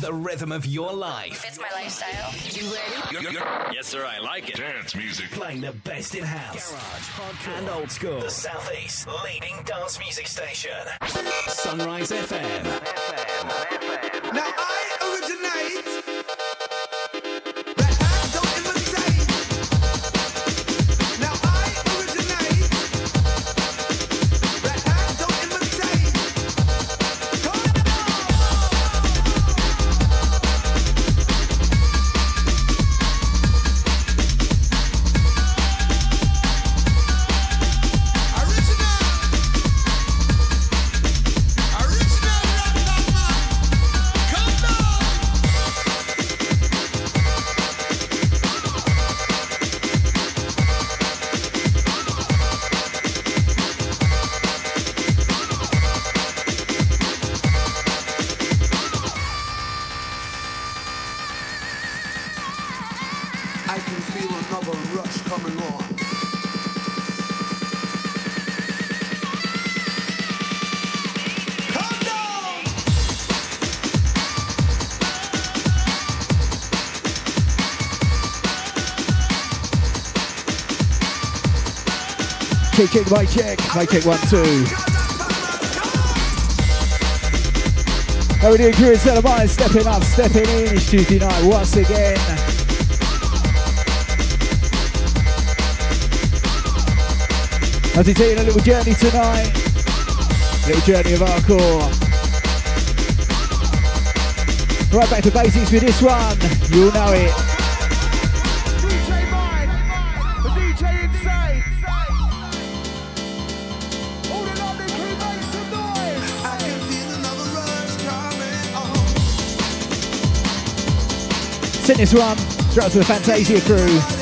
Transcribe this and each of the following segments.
The rhythm of your life. It's my lifestyle. You ready? Yes, sir, I like it. Dance music. Playing the best in house, garage, hardcore, and old school. The Southeast leading dance music station. Sunrise FM. Check, check, mic check. Mic check one, two. How we doing, crew? Of mine, stepping up, stepping in. It's Tuesday night once again. As we taking a little journey tonight. a Little journey of hardcore. Right back to basics with this one. You'll know it. On. Send this one straight out to the Fantasia crew.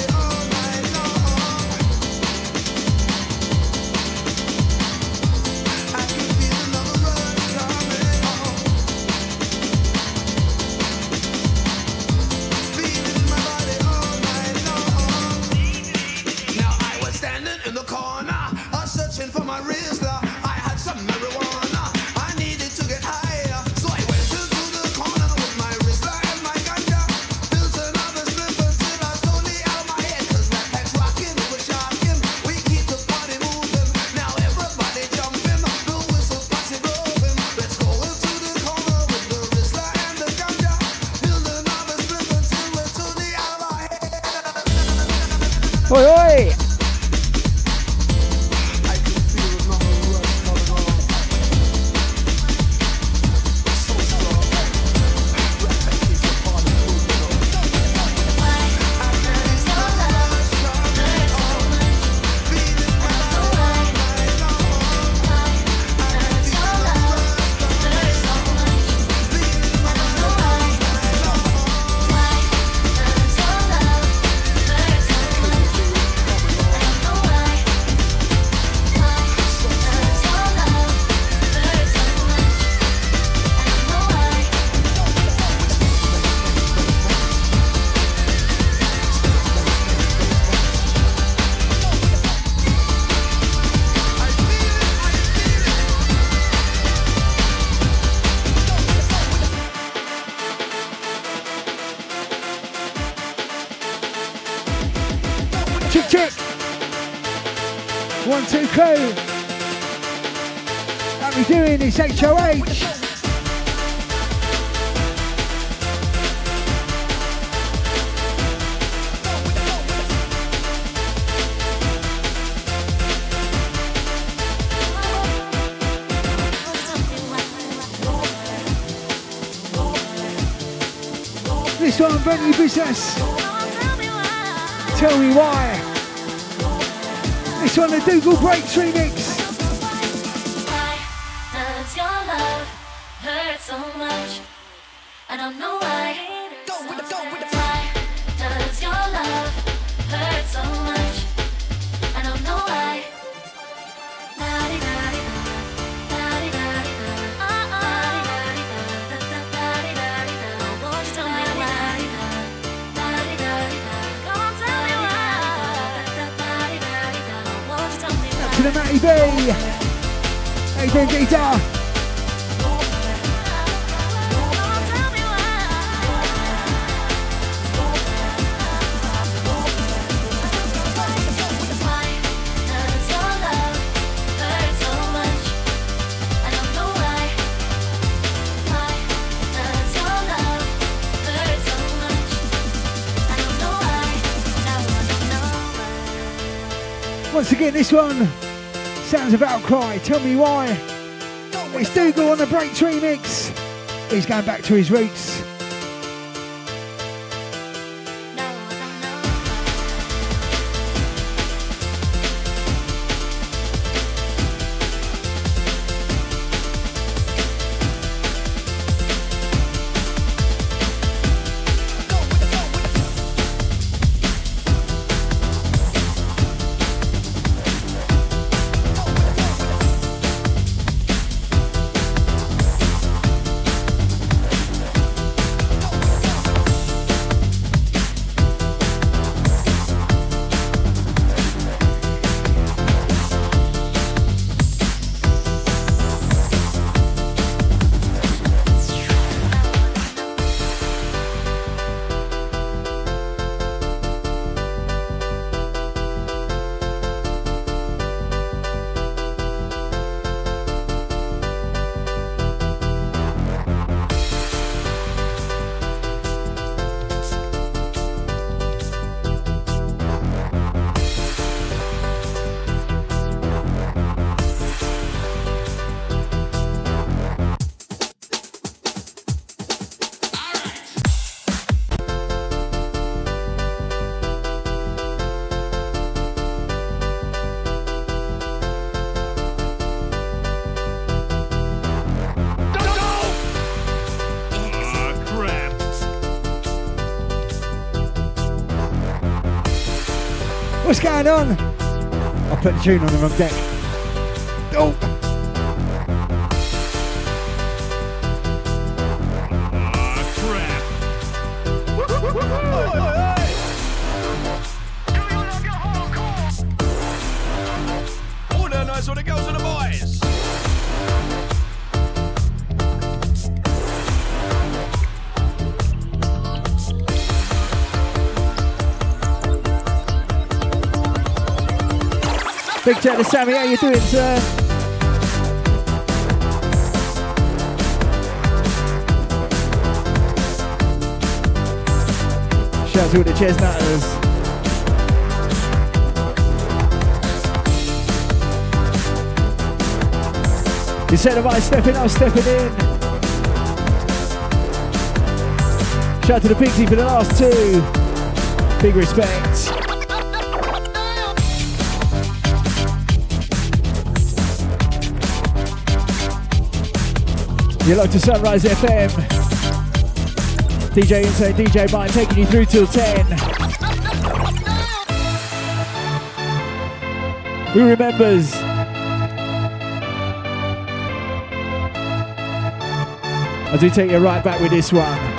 Brand new business. Tell me why. This one, the Dougal Breaks remix. This one sounds of outcry. Tell me why. It's Dougal on the Breaks remix. He's going back to his roots. On? I put the tune on the wrong deck. Big chat to Sammy, how you doing, sir? Shout out to all the chestnutters. You said I stepping out, stepping in. Shout out to the Pigsy for the last two. Big respect. You're to Sunrise FM. DJ Insane, DJ Mind taking you through till 10. Who remembers? As we take you right back with this one.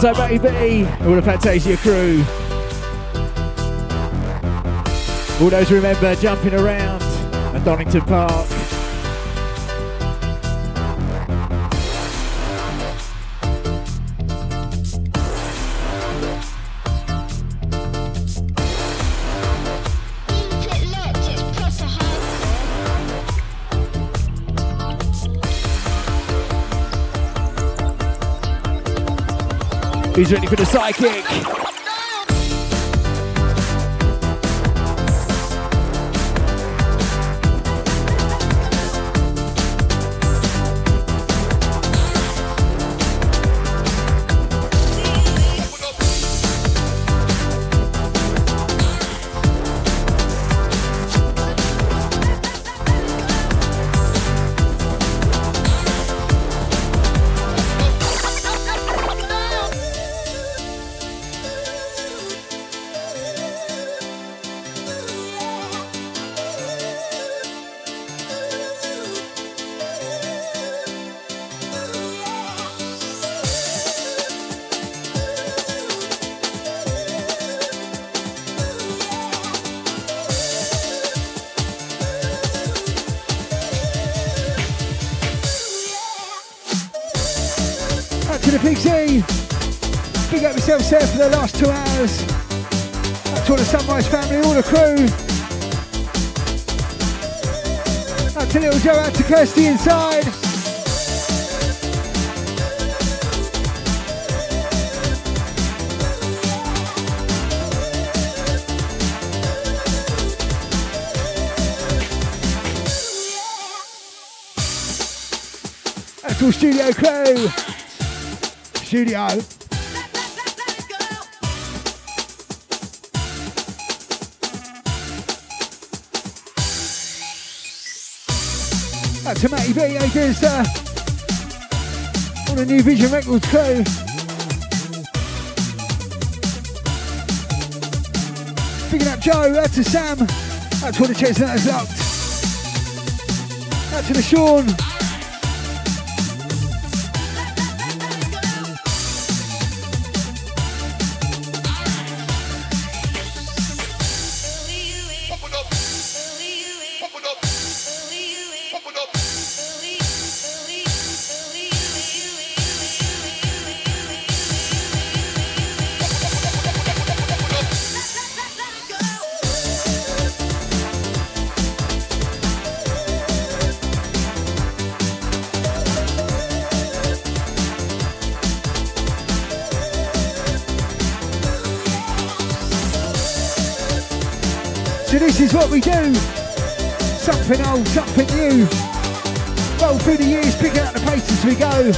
Take Matty B, all the Fantasia crew. All those remember jumping around at Donington Park. He's ready for the sidekick. Kirsty inside. To all studio crew. Studio. To Matty B, how you doing, sir? On the New Vision Records crew. Picking up Joe, out to Sam, out to all the chestnuts locked. Out to the Sean. Up the pace as we go.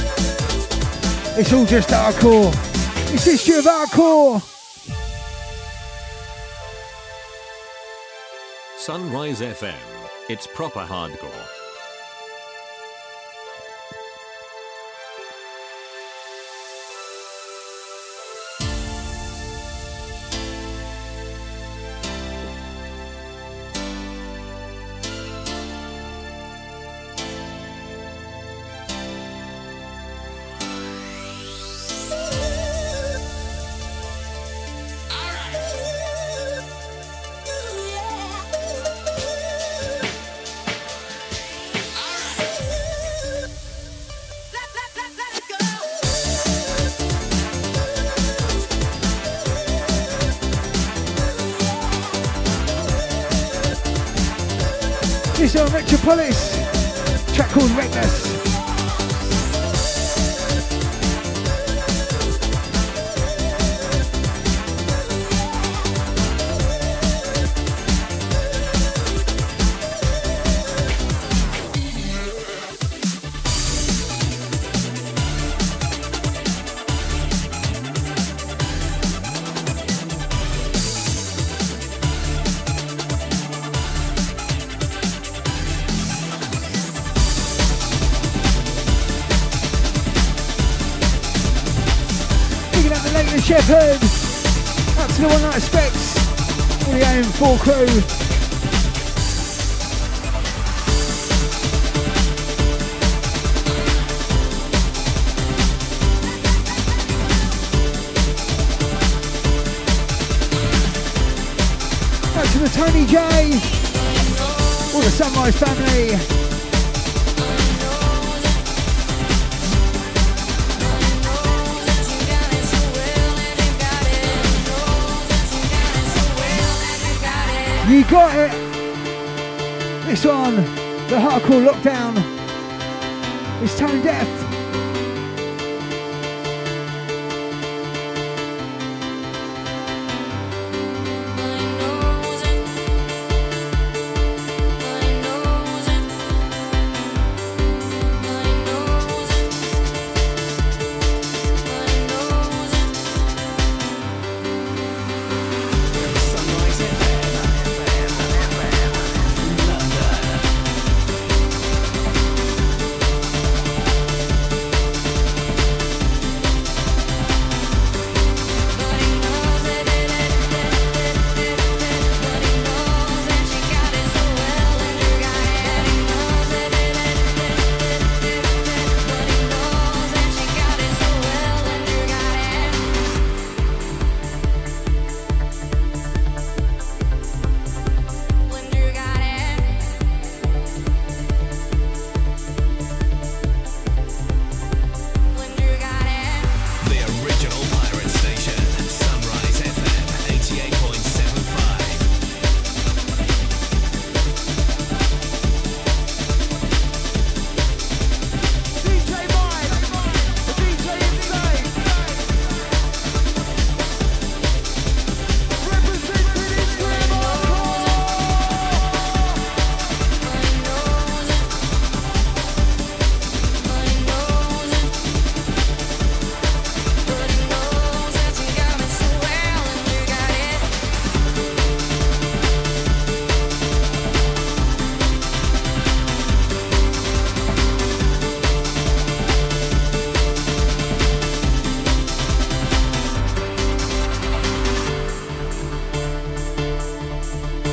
It's all just hardcore. It's history of hardcore. Sunrise FM. It's proper hardcore. AM4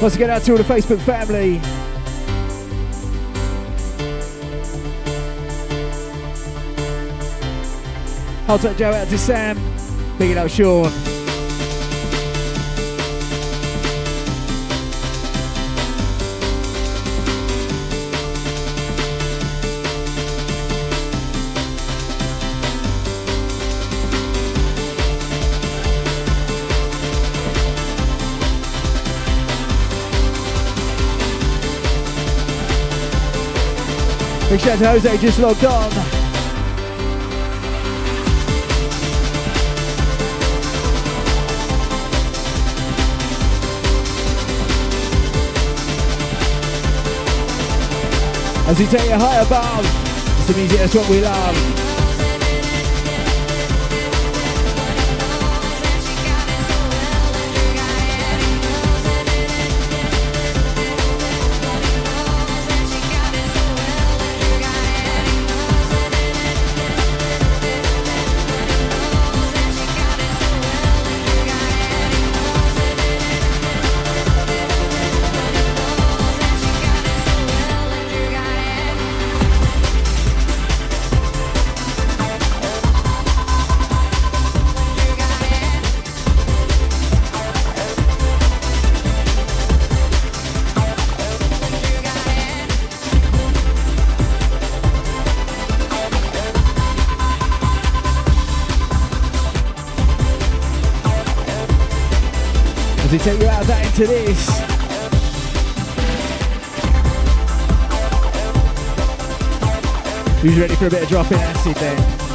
Once again, out to all the Facebook family. Hold tight, Joe. Out to Sam. Big it up, Sean. Shout to Jose, just logged on. As we take you high above, it's the music, that's what we love. Who's ready for a bit of drop in acid then?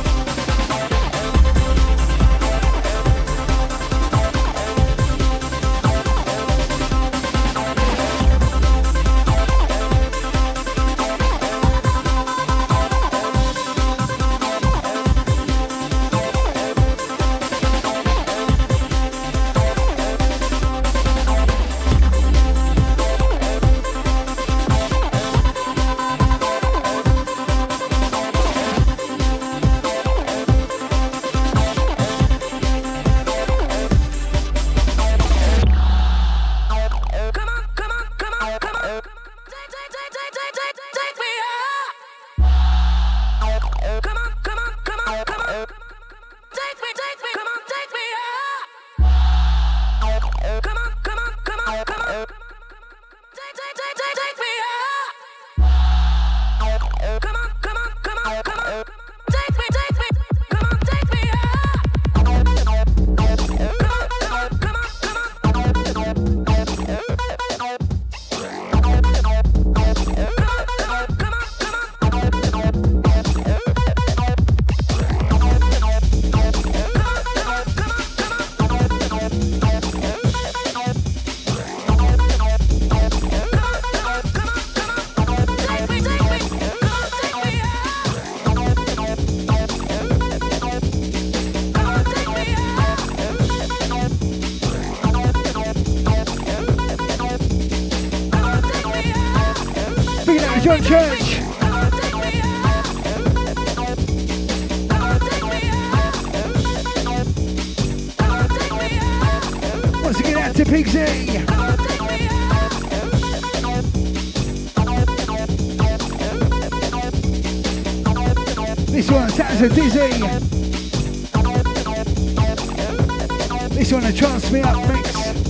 This one a trance me up mix.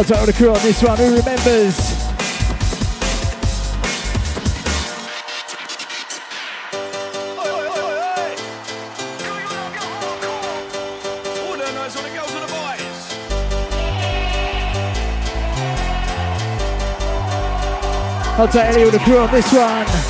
I'll tell the crew on this one. Who remembers? I'll tell of the crew on this one.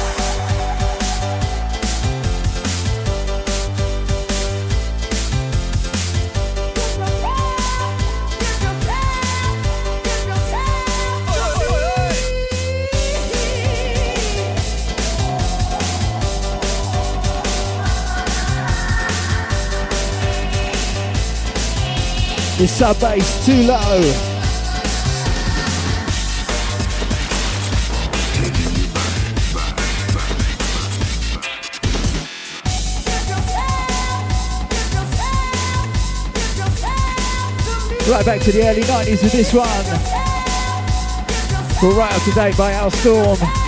Sub bass too low. Right back to the early 90s with this one. We're right up to date by Al Storm.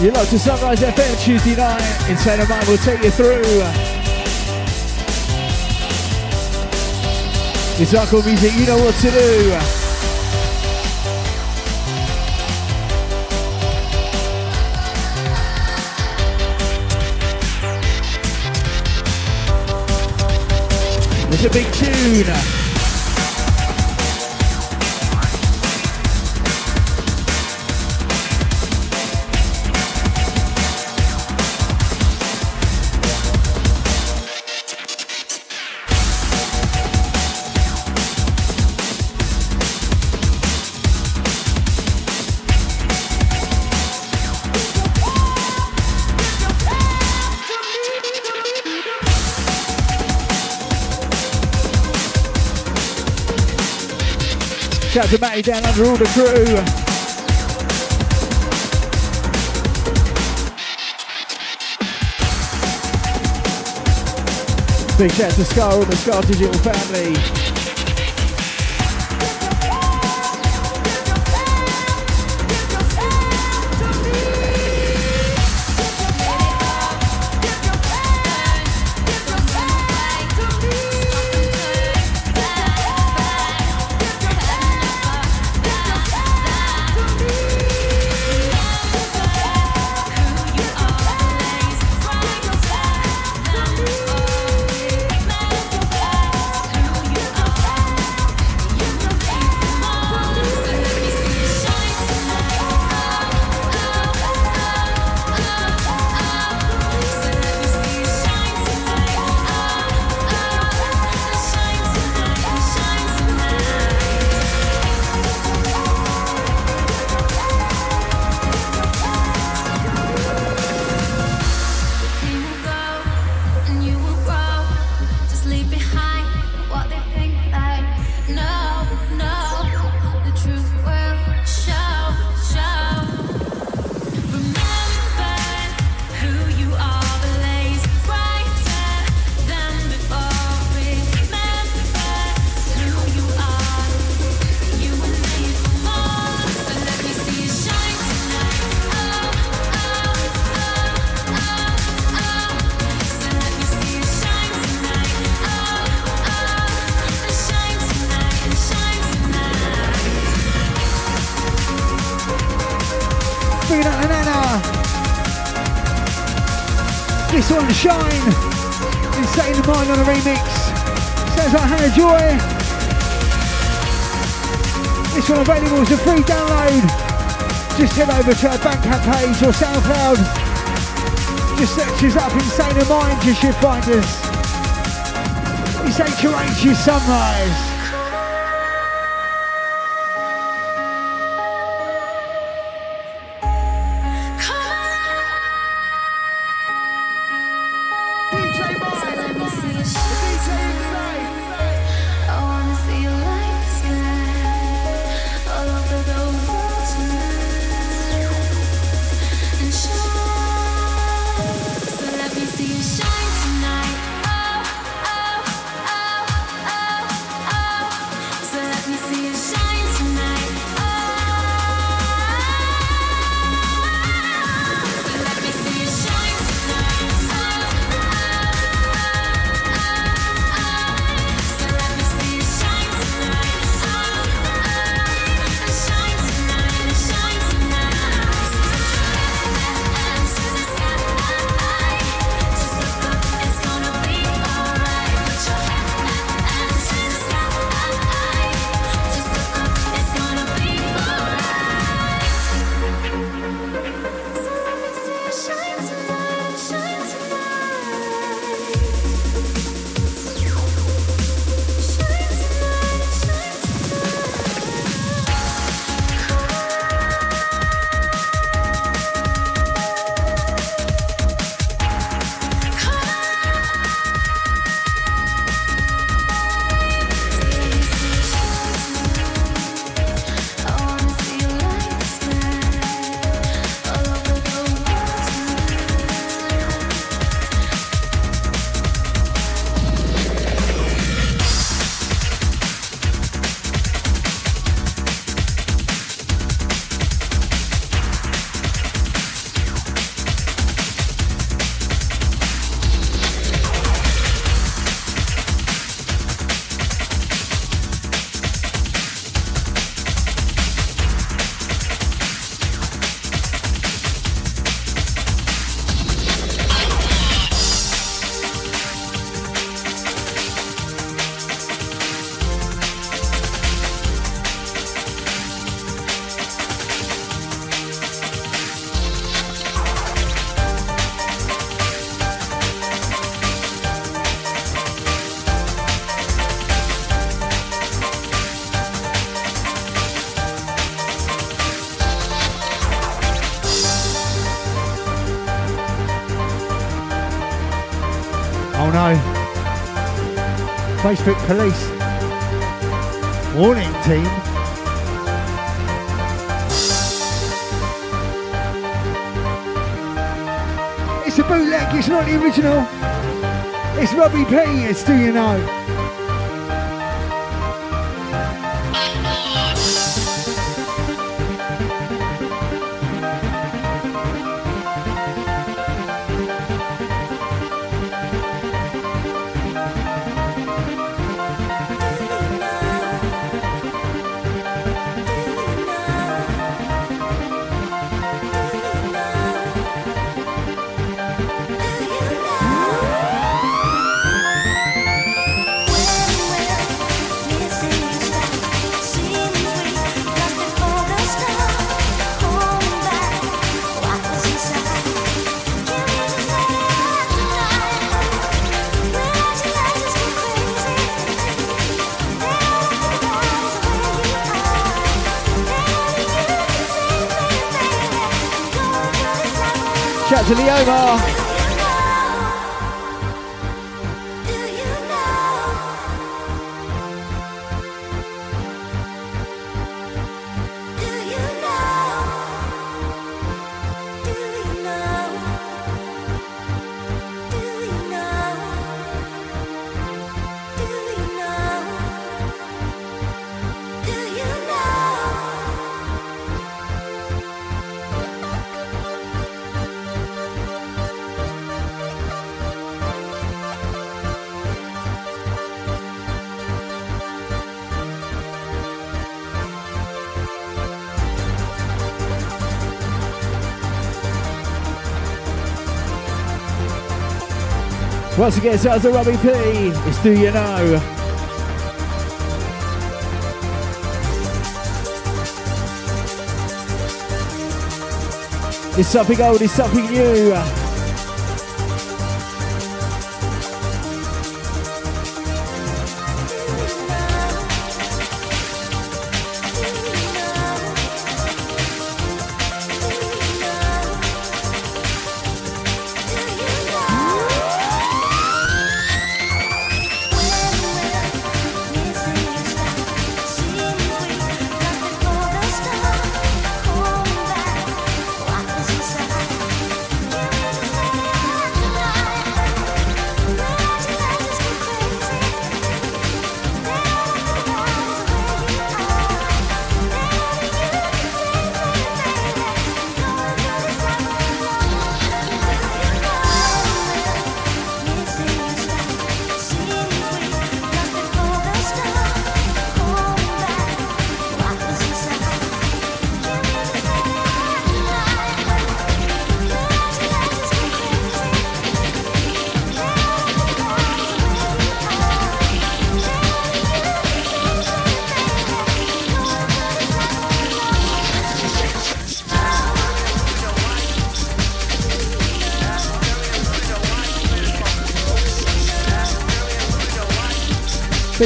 You're locked to Sunrise FM Tuesday night. Insane Mind will take you through. It's Uncle Music, you know what to do. It's a big tune. To Matty down under all the crew. Big shout out to Scar and the Scar Digital family. Remix. Sounds like Hana Joy. This one available as a free download. Just head over to our Bandcamp page or SoundCloud. Just search us up Insane the Mind, you should find us. It's HOH Sunrise. Facebook police. Warning team. It's a bootleg, it's not the original. It's Robbie P, it's Do You Know. Once again, so as a Robbie P, it's Do You Know? It's something old, it's something new.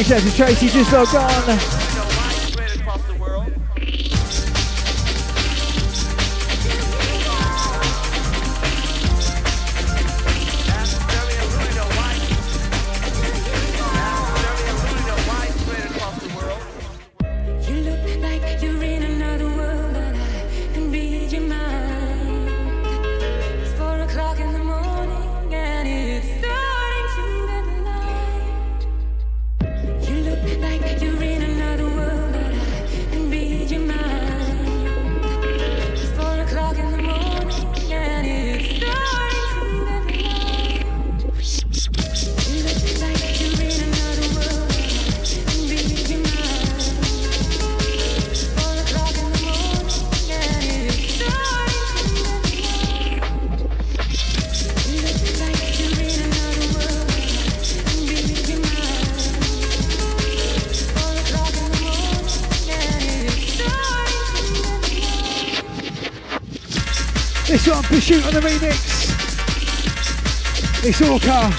To Tracy, just logged on. It's Orca, 4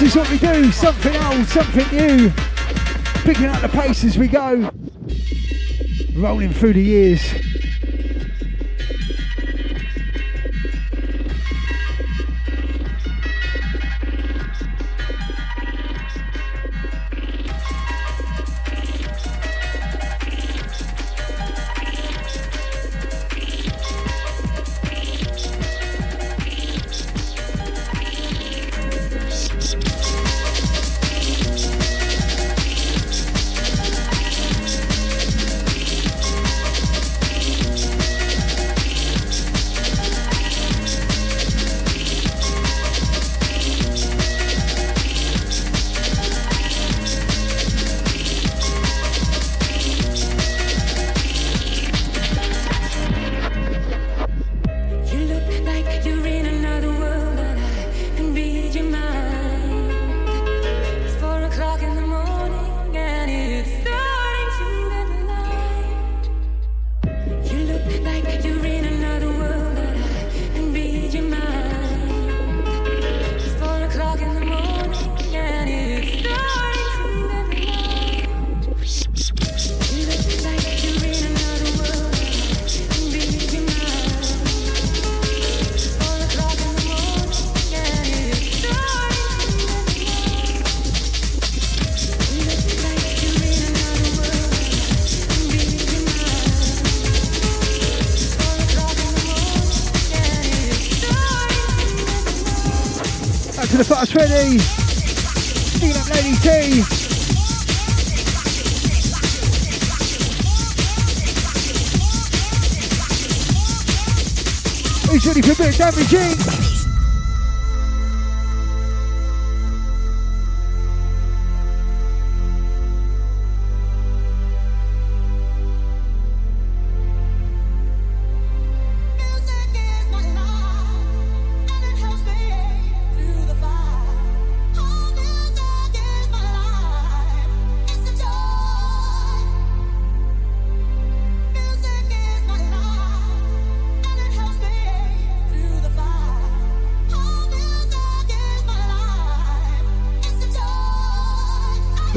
this is what we do. Something old, something new. Picking up the pace as we go. Rolling through the years. For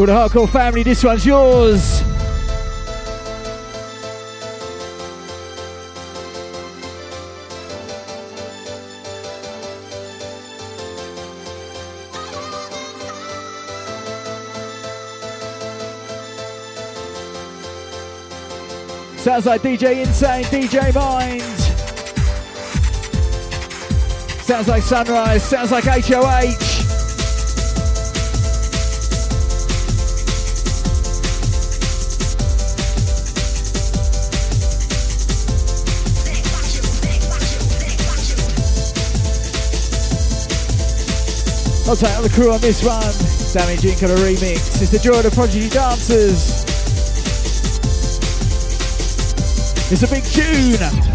All the hardcore family, this one's yours. Sounds like DJ Insane, DJ Mind. Sounds like Sunrise, sounds like HOH. I'll take out the crew on this one. Sammy Jink on a remix. It's the joy of the Prodigy Dancers. It's a big tune.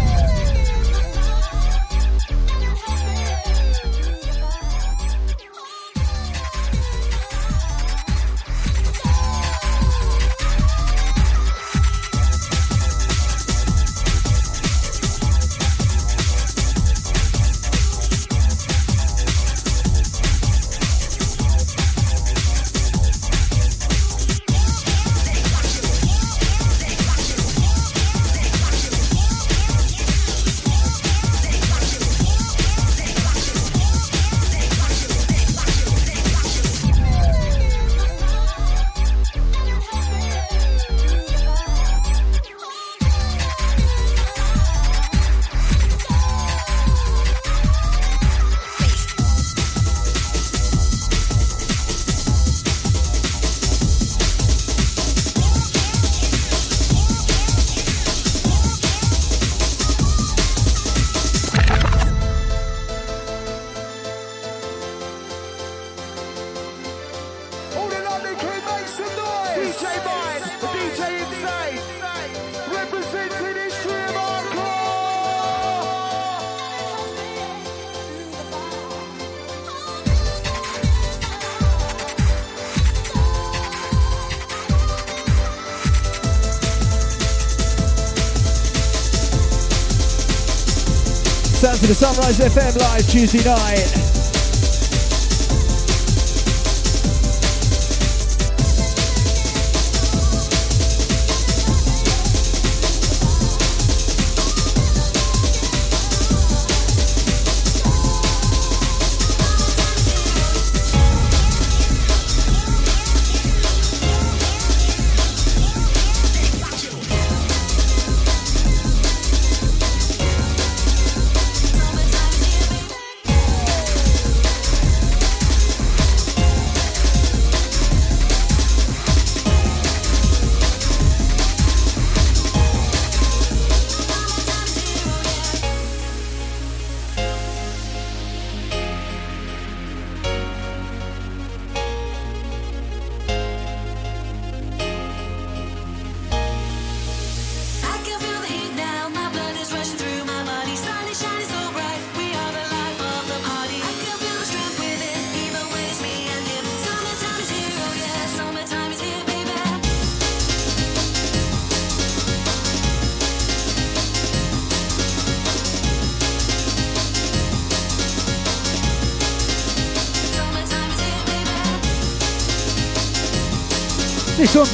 To the Sunrise FM live Tuesday night.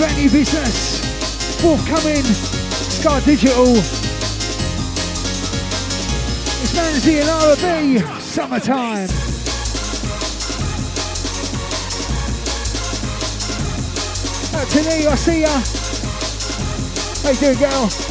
Brand new business. Forthcoming, Sky Digital. It's Mansy and RB, Summertime. Out to Lee, I see ya. How you doing, girl?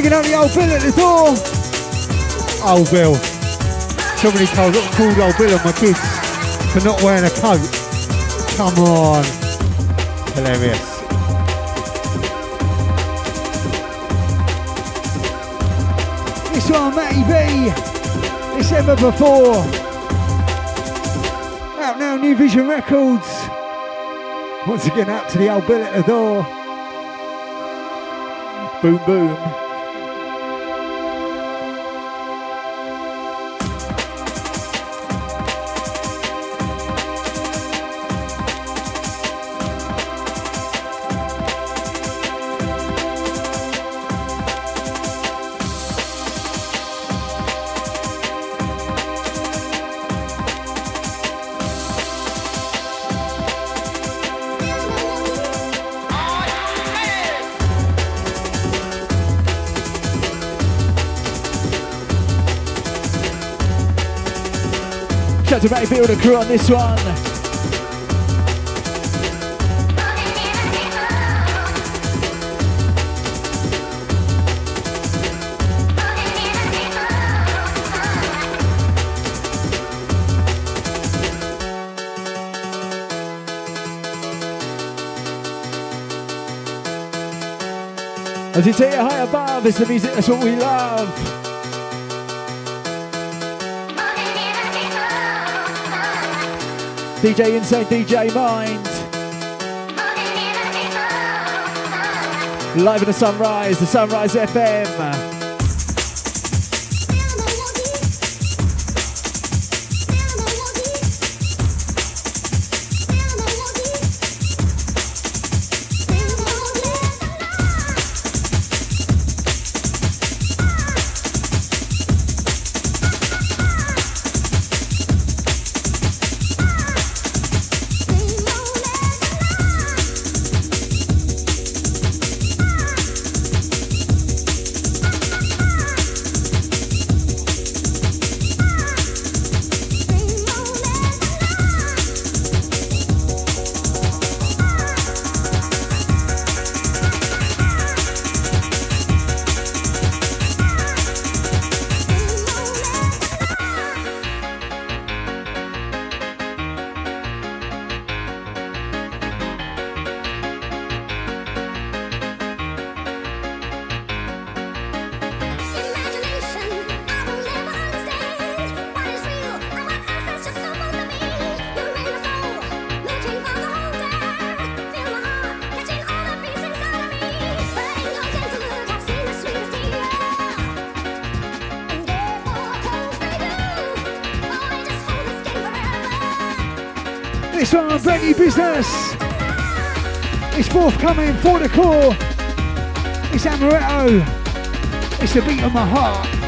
Picking up the old Bill at the door. Old Bill. Somebody told, called old Bill on my kids for not wearing a coat. Come on. Hilarious. This one, Matty B. It's ever before. Out now, New Vision Records. Once again, out to the old Bill at the door. Boom, boom. To Bill the crew on this one. As you say, high above, it's the music, that's what we love. DJ Insane, DJ Mind. Live in the sunrise, the Sunrise FM. This one, brand new business. It's forthcoming for the core. It's Amaretto. It's the beat of my heart.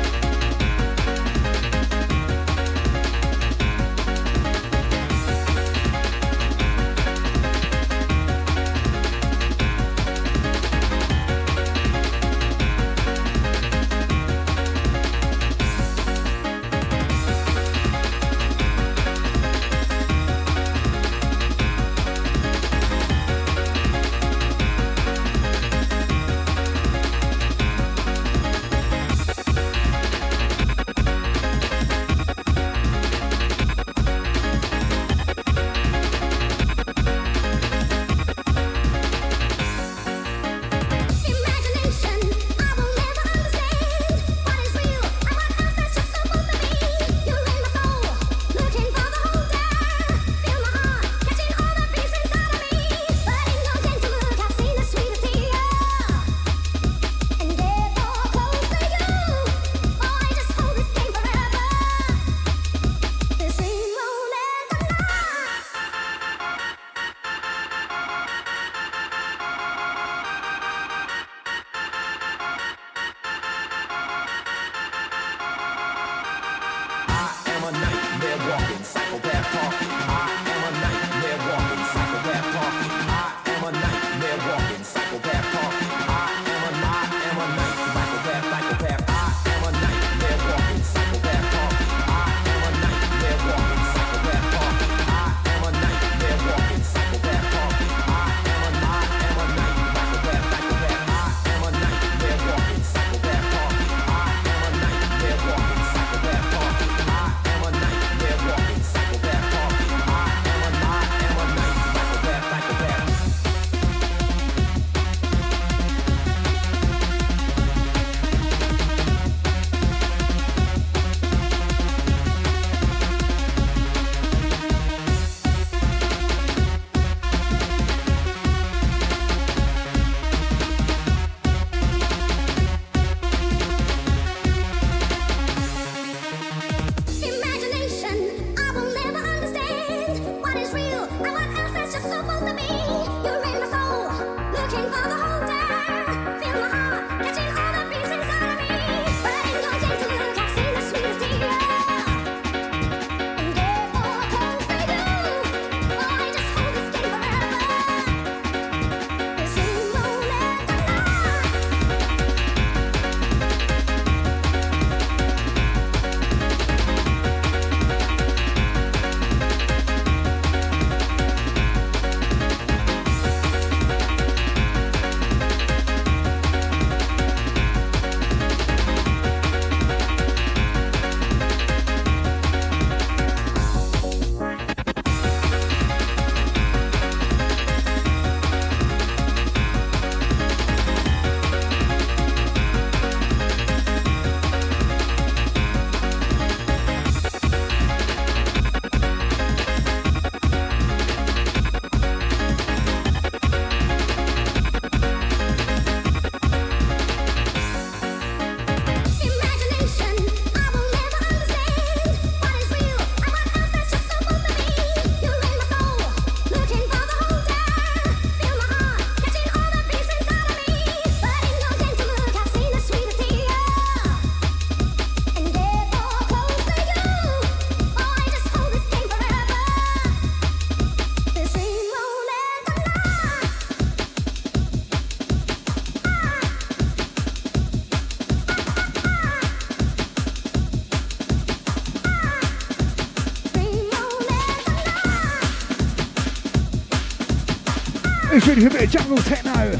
For a bit of jungle techno?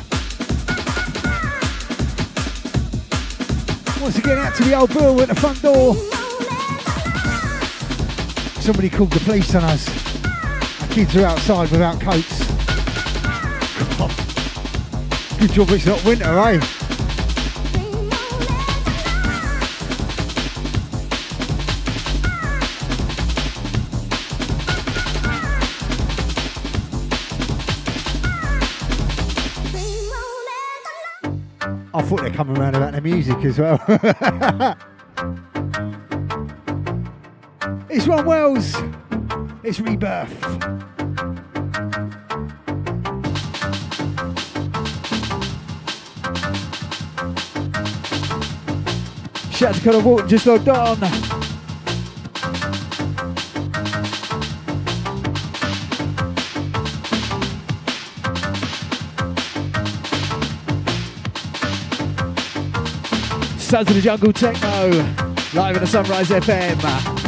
Once again, out to the old bill at the front door. Somebody called the police on us. Our kids are outside without coats. God. Good job it's not winter, eh? to come around about the music as well. it's Ron Wells. It's Rebirth. Shout out to Colonel Walton, just logged on. Sons of the Jungle Techno, live on the Sunrise FM.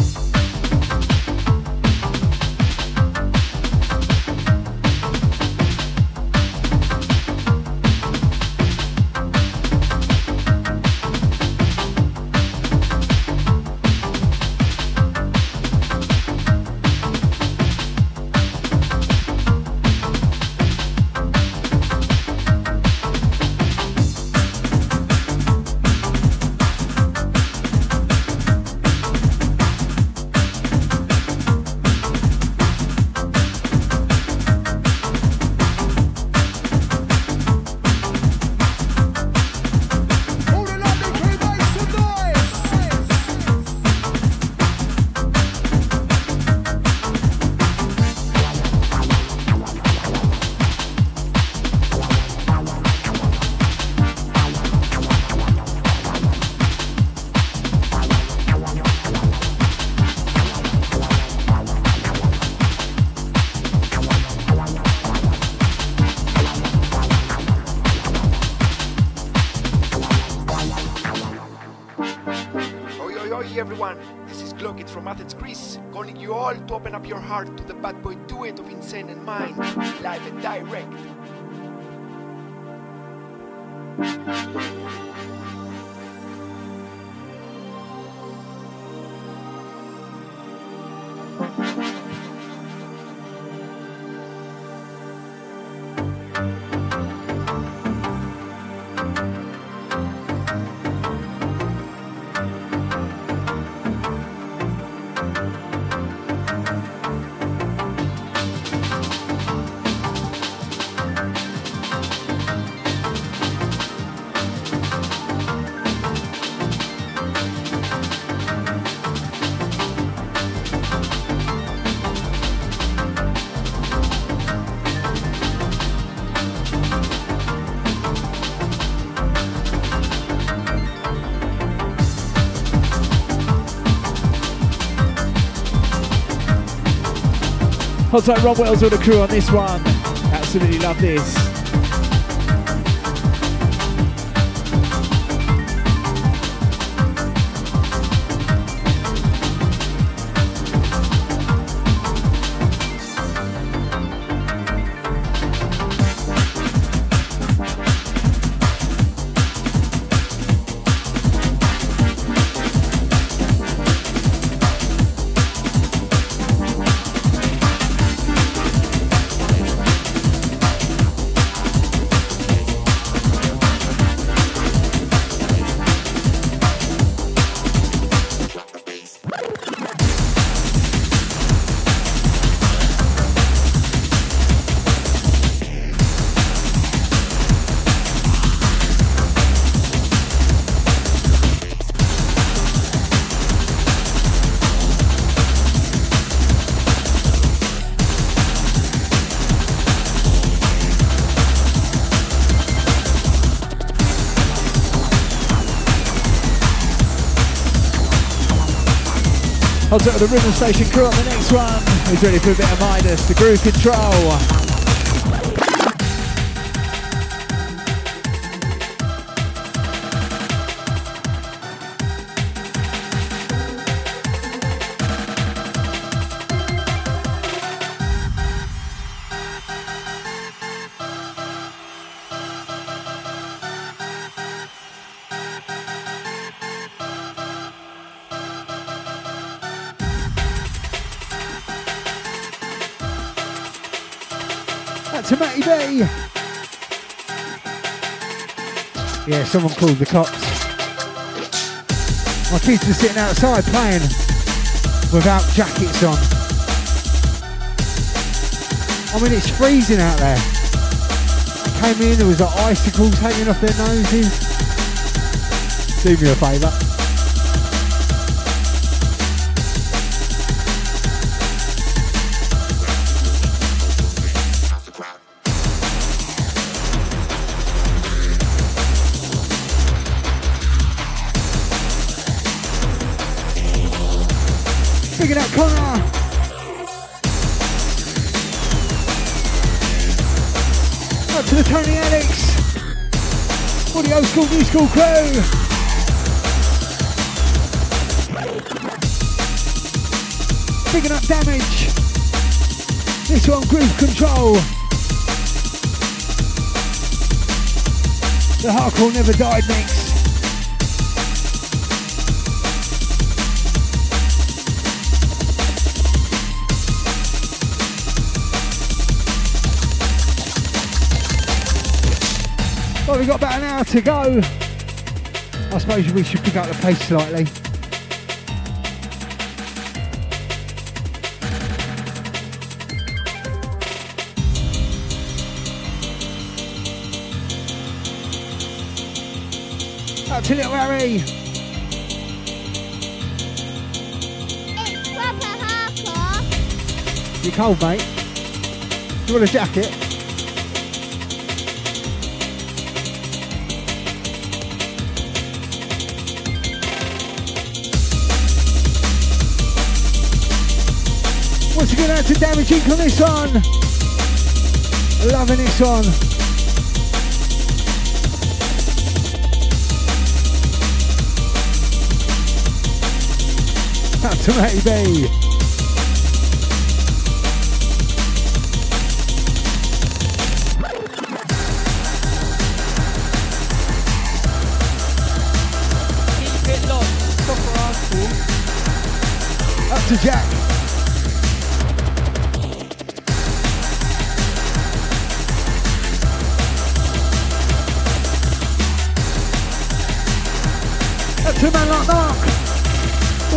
Hot like Ron Wells with the crew on this one. Absolutely love this. I'll to the Rhythm Station crew on the next one. Who's ready for a bit of Midas, the Groove Control. Someone called the cops. My kids are sitting outside playing without jackets on. I mean, it's freezing out there. I came in, there was like icicles hanging off their noses. Do me a favour. School, new school crew. Bigging up damage. This one, Groove Control. The Hardcore Never Died mix. Well, we've got about an hour to go. I suppose we should pick up the pace slightly. Out to little Harry. It's proper hardcore. You cold, mate? Do You want a jacket? Out to Damage Inc on this one. Loving this one. Out to Matty.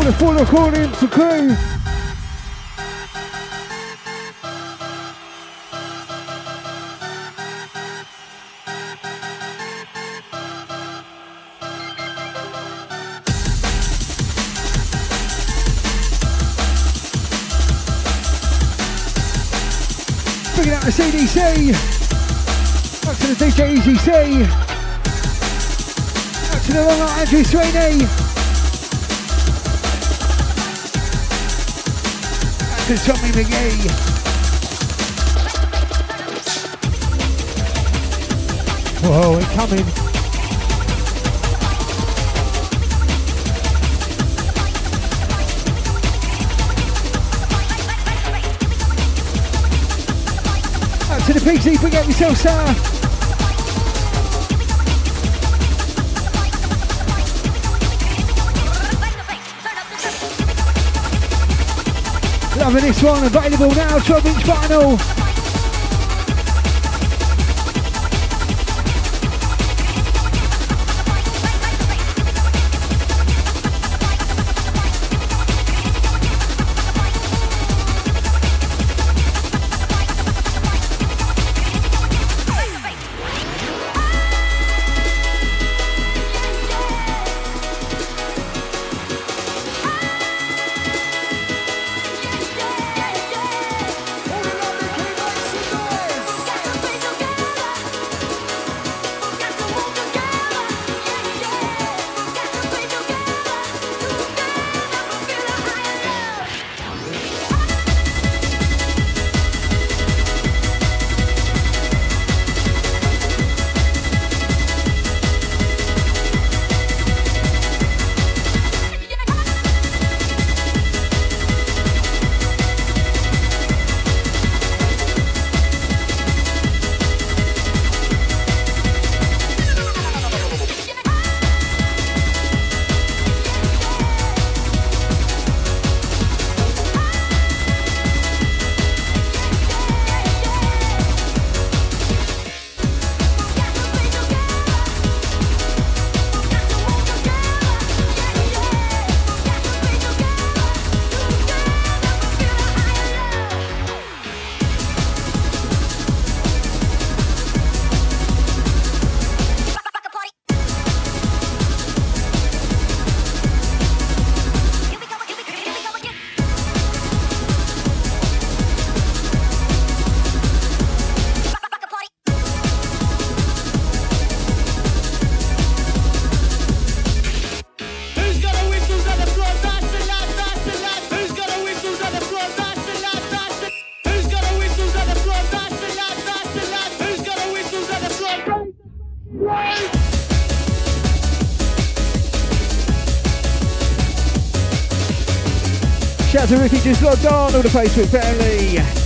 For crew. Bringing out the CDC. Back to the DJ Easy C. Back to the long Andrew Sweeney. To Tommy McGee. Whoa, it's coming. Out to the bring out yourself, sir. Loving this one, available now, 12 inch vinyl. Shout to Ricky just logged on, all the Facebook family.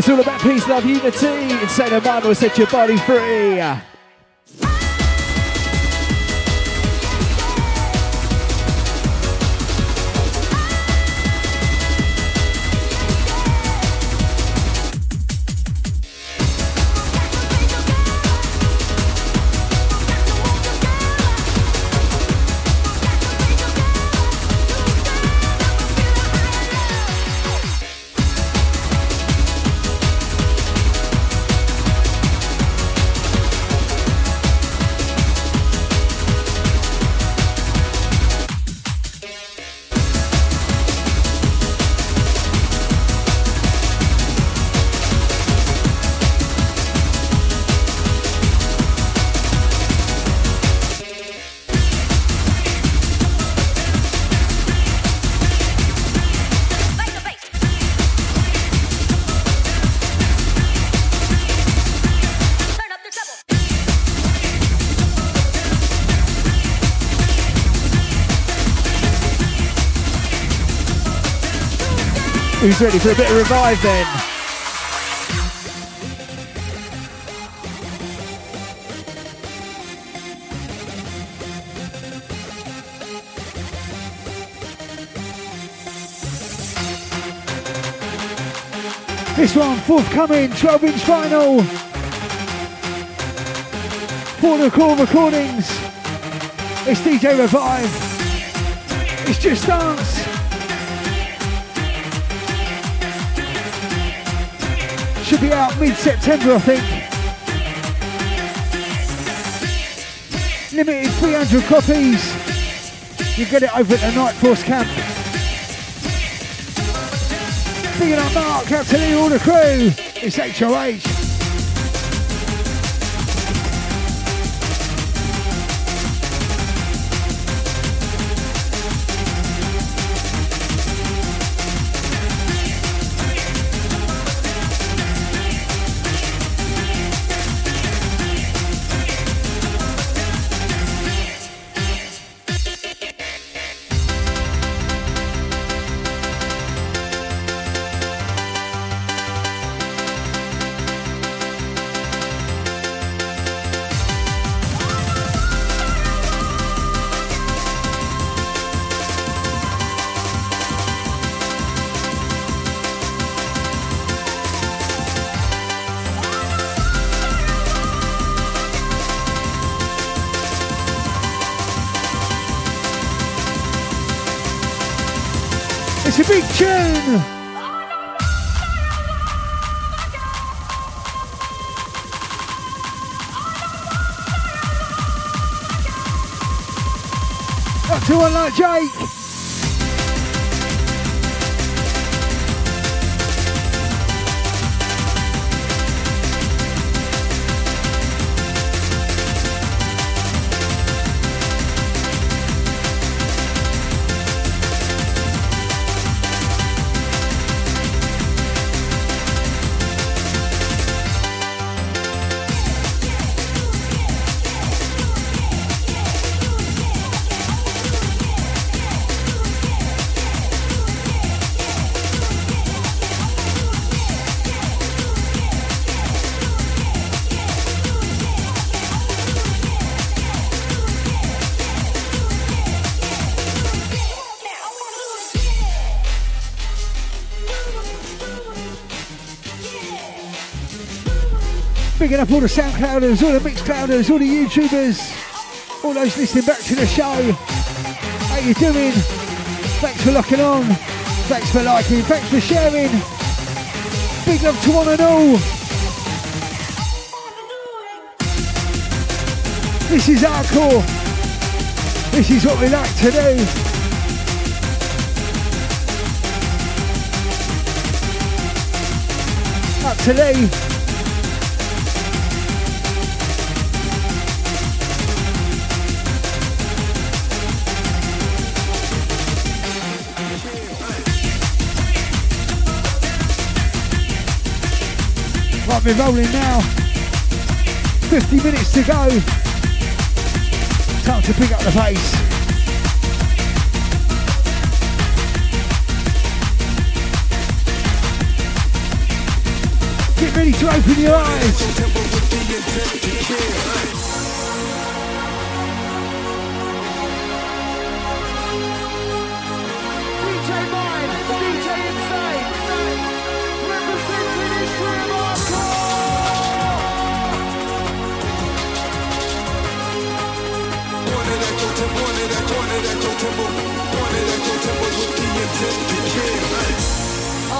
It's all about peace, love, unity. Insane & Mind will set your body free. Ready for a bit of revive then? This one forthcoming, 12 inch final. For the core recordings. It's DJ Revive. It's just dance. Be out mid-September, I think. Limited 300 copies. You get it over at the Night Force camp. Big up Mark, out to all the crew. It's HOH. Get up all the SoundClouders, all the Mixclouders, all the YouTubers, all those listening back to the show. How you doing? Thanks for locking on. Thanks for liking. Thanks for sharing. Big love to one and all. This is our core. This is what we like to do. up to might be rolling now. 50 minutes to go. Time to pick up the pace. Get ready to open your eyes.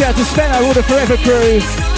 out to Sven, all the Forever Crew.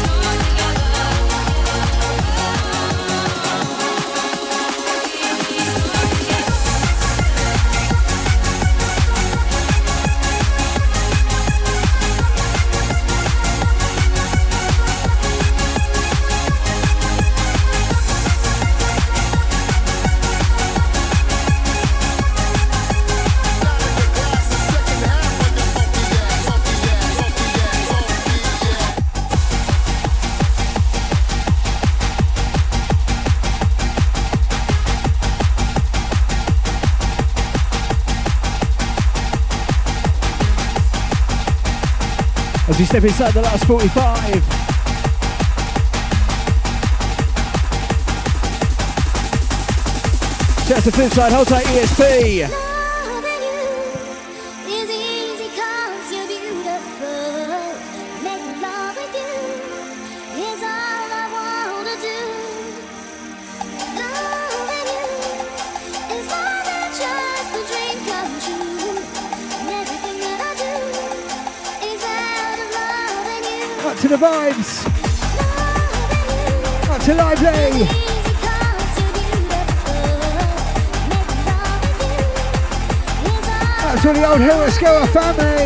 step inside the last 45. Shout out Flipside, hold tight ESP. Old Hiroscoa family. One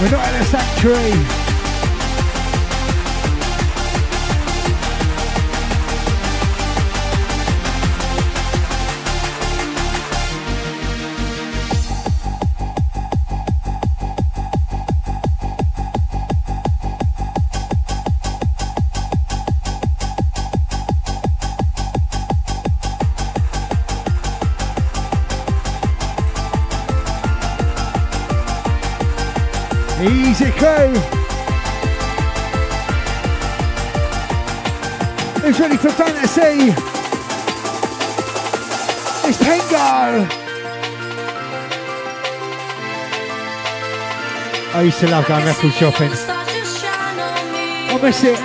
We're not in a sanctuary. Used to love going record shopping. I miss it.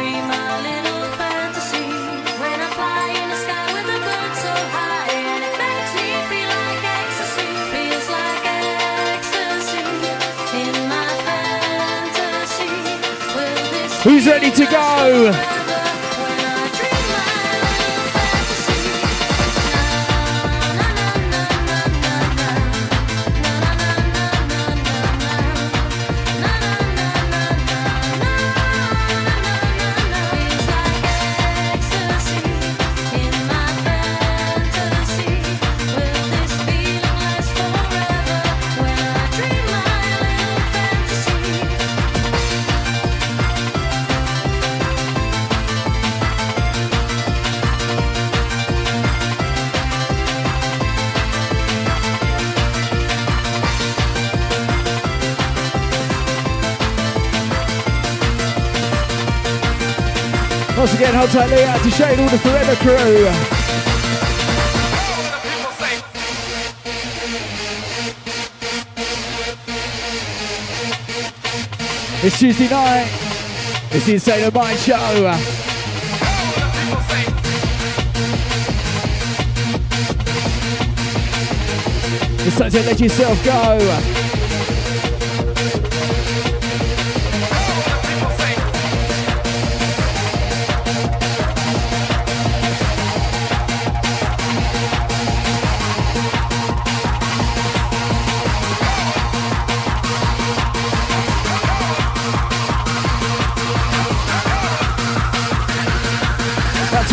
Who's ready to go? Out to Shane, all the Forever crew. It's Tuesday night. It's the Insane & Mind show. It's time to let yourself go.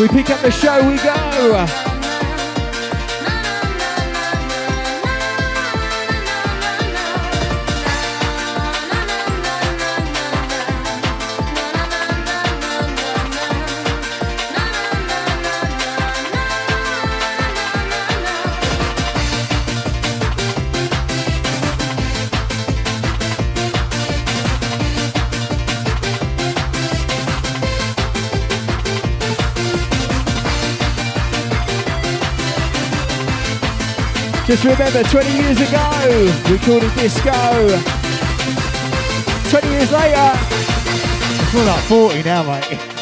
We pick up the show, we go. Just remember, 20 years ago, we called it disco. 20 years later, it's more like 40 now, mate.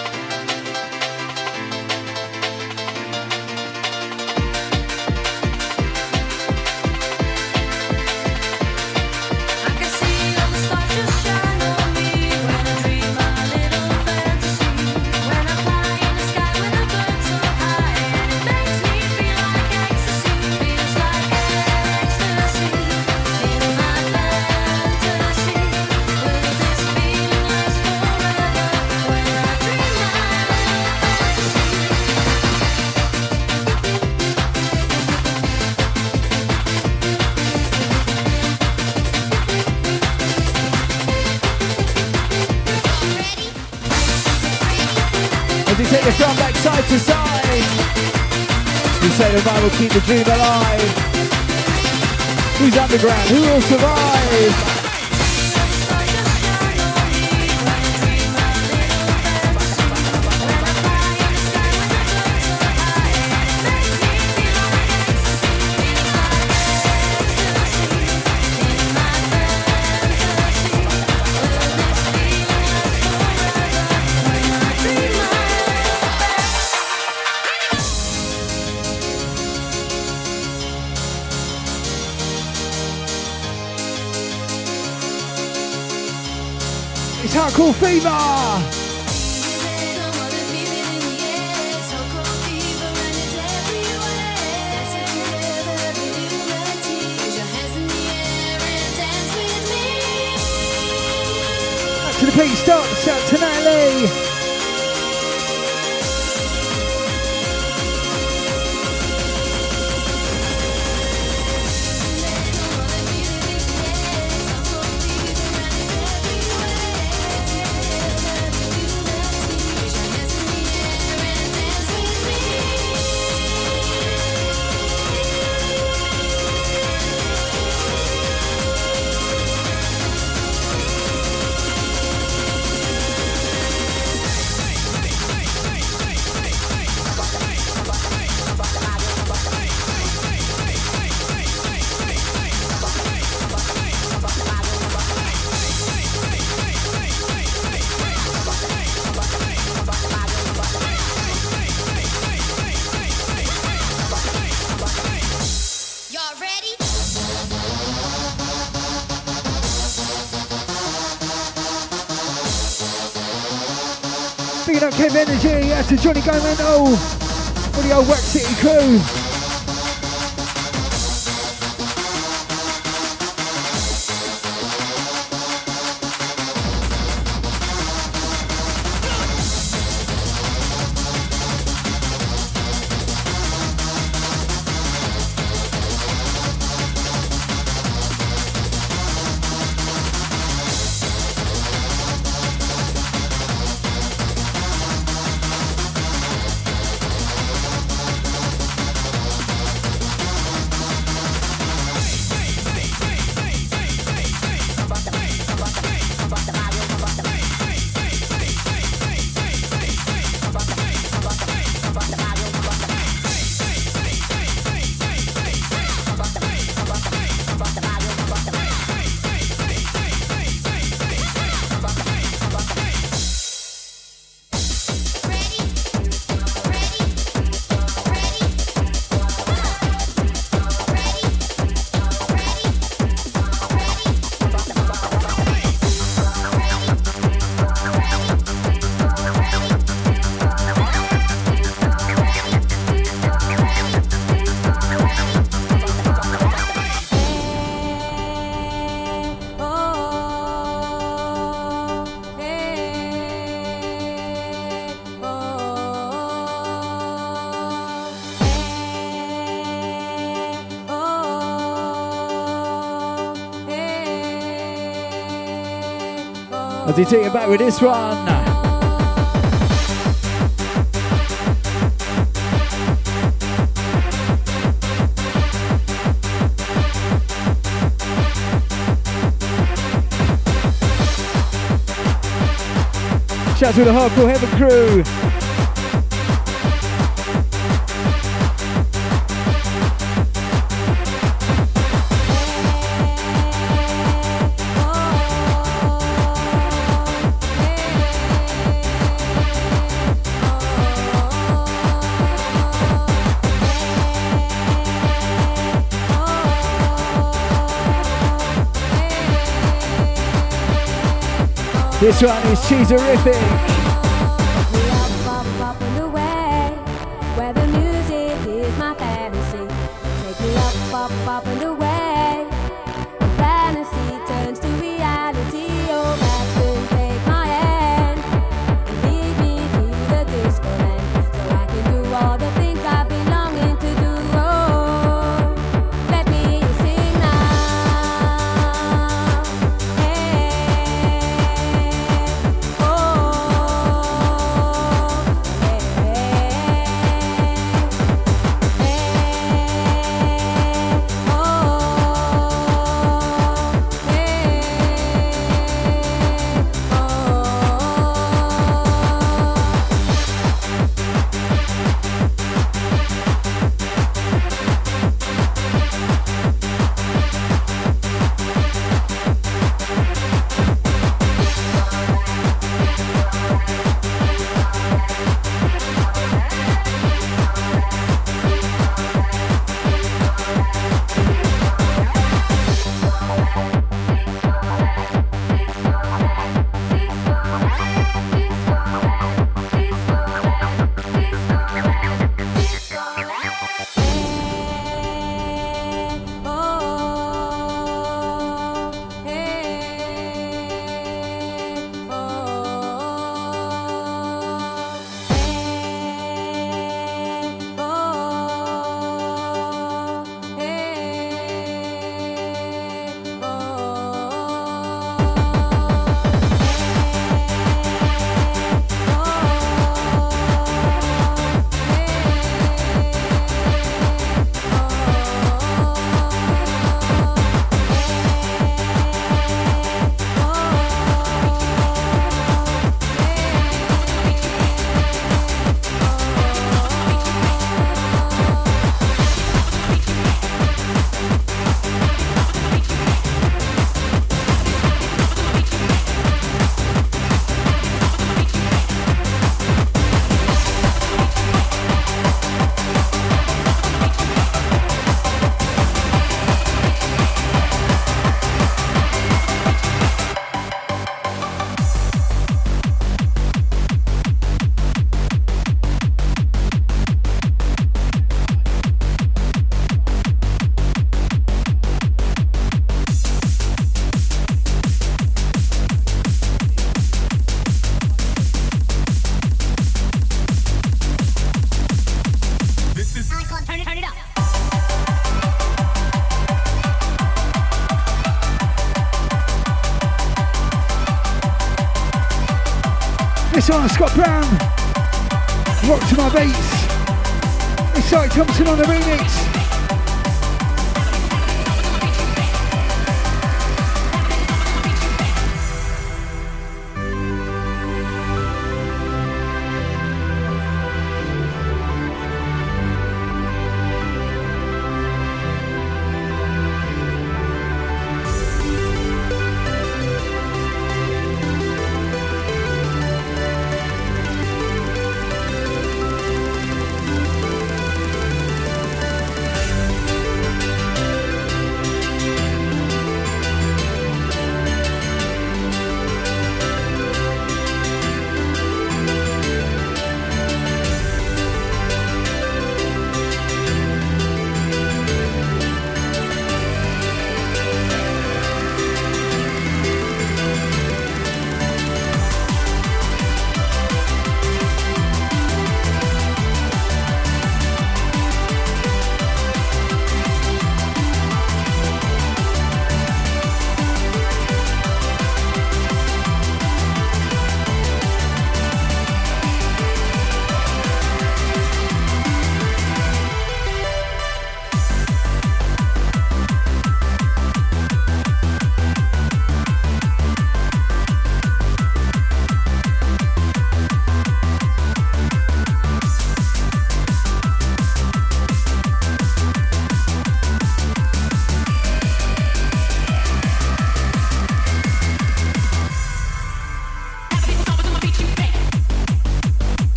keep the dream alive. Who's underground? Who will survive? Fever! to Johnny Goman, for the old Wax City crew. He take it back with this one. Shout out to the Hardcore Heaven crew. This one is cheeserific. This one, Scott Brown. Rock to my beats. It's Si Thompson on the remix.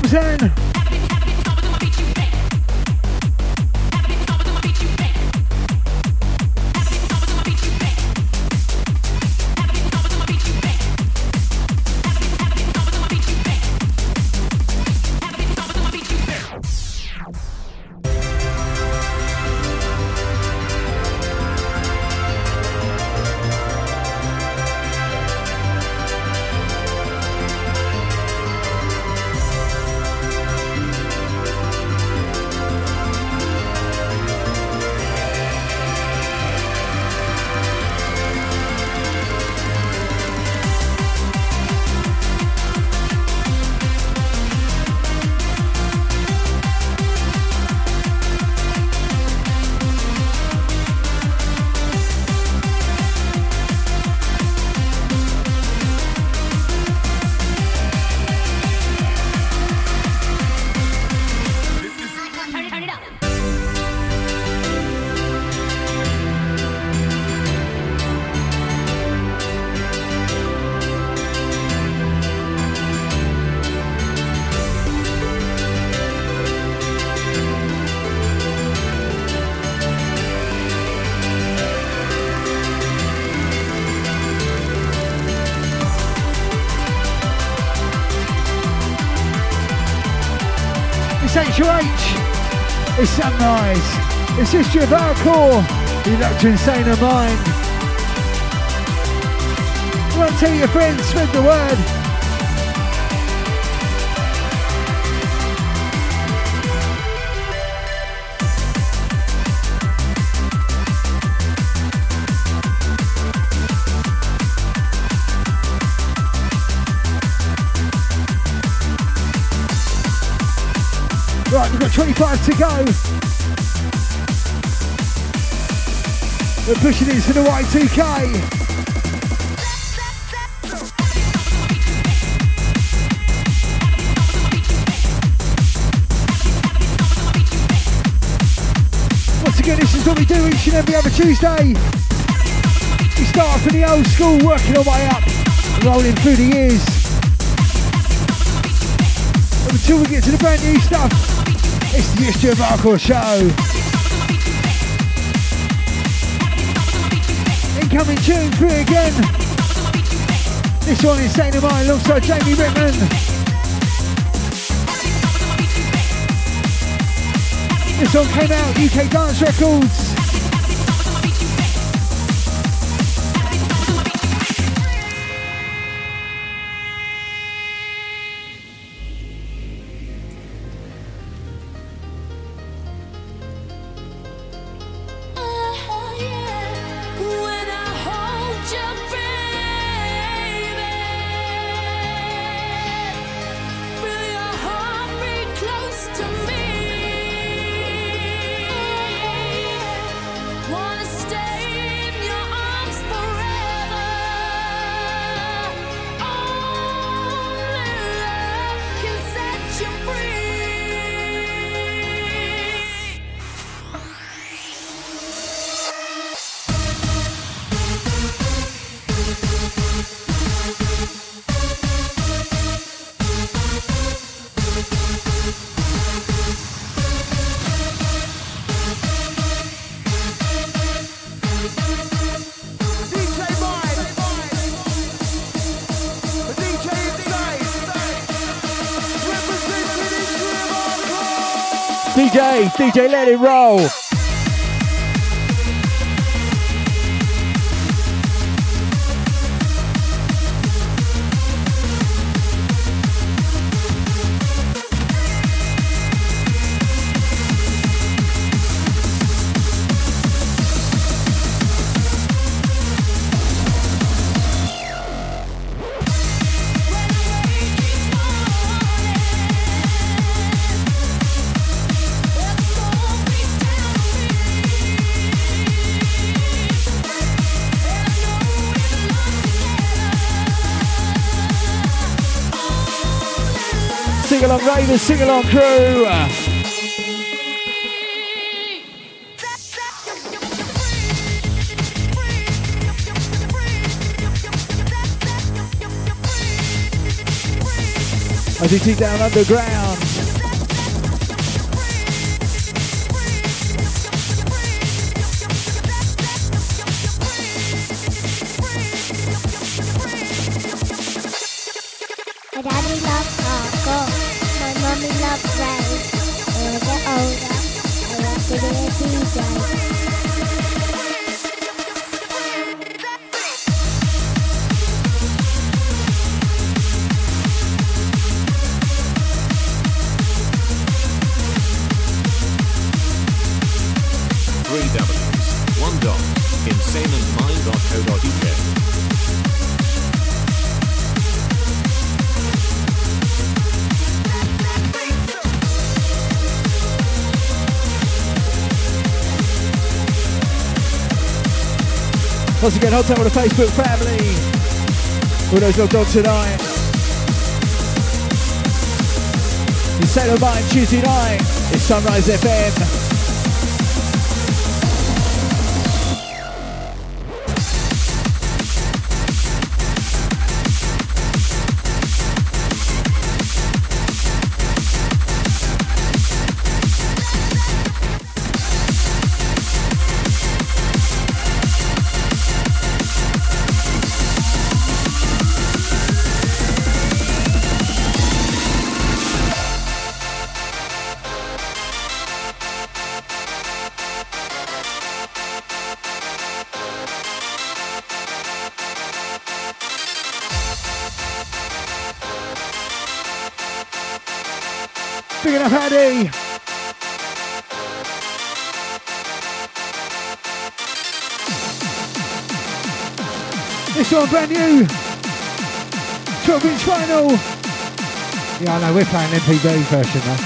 To the HUH. It's history of hardcore. You're not Insane & Mind. Go and tell your friends, spread the word. Right, we've got 25 to go. We're pushing into the Y2K. Once again, this is what we do each and every other Tuesday. We start from the old school, working our way up, rolling through the years. Until we get to the brand new stuff, it's the History of Hardcore show. Incoming tune three again. This one is Sane of Mine alongside Jamie Ritmen. This one came out UK Dance Records. DJ, let it roll. Along, Ravens, sing along, crew. I did see down underground. Again, hot time with the Facebook family. All those logged on tonight. State of Mind Tuesday night. It's Sunrise FM. This brand new. 12 inch vinyl. Yeah, I know, we're playing MPB version though.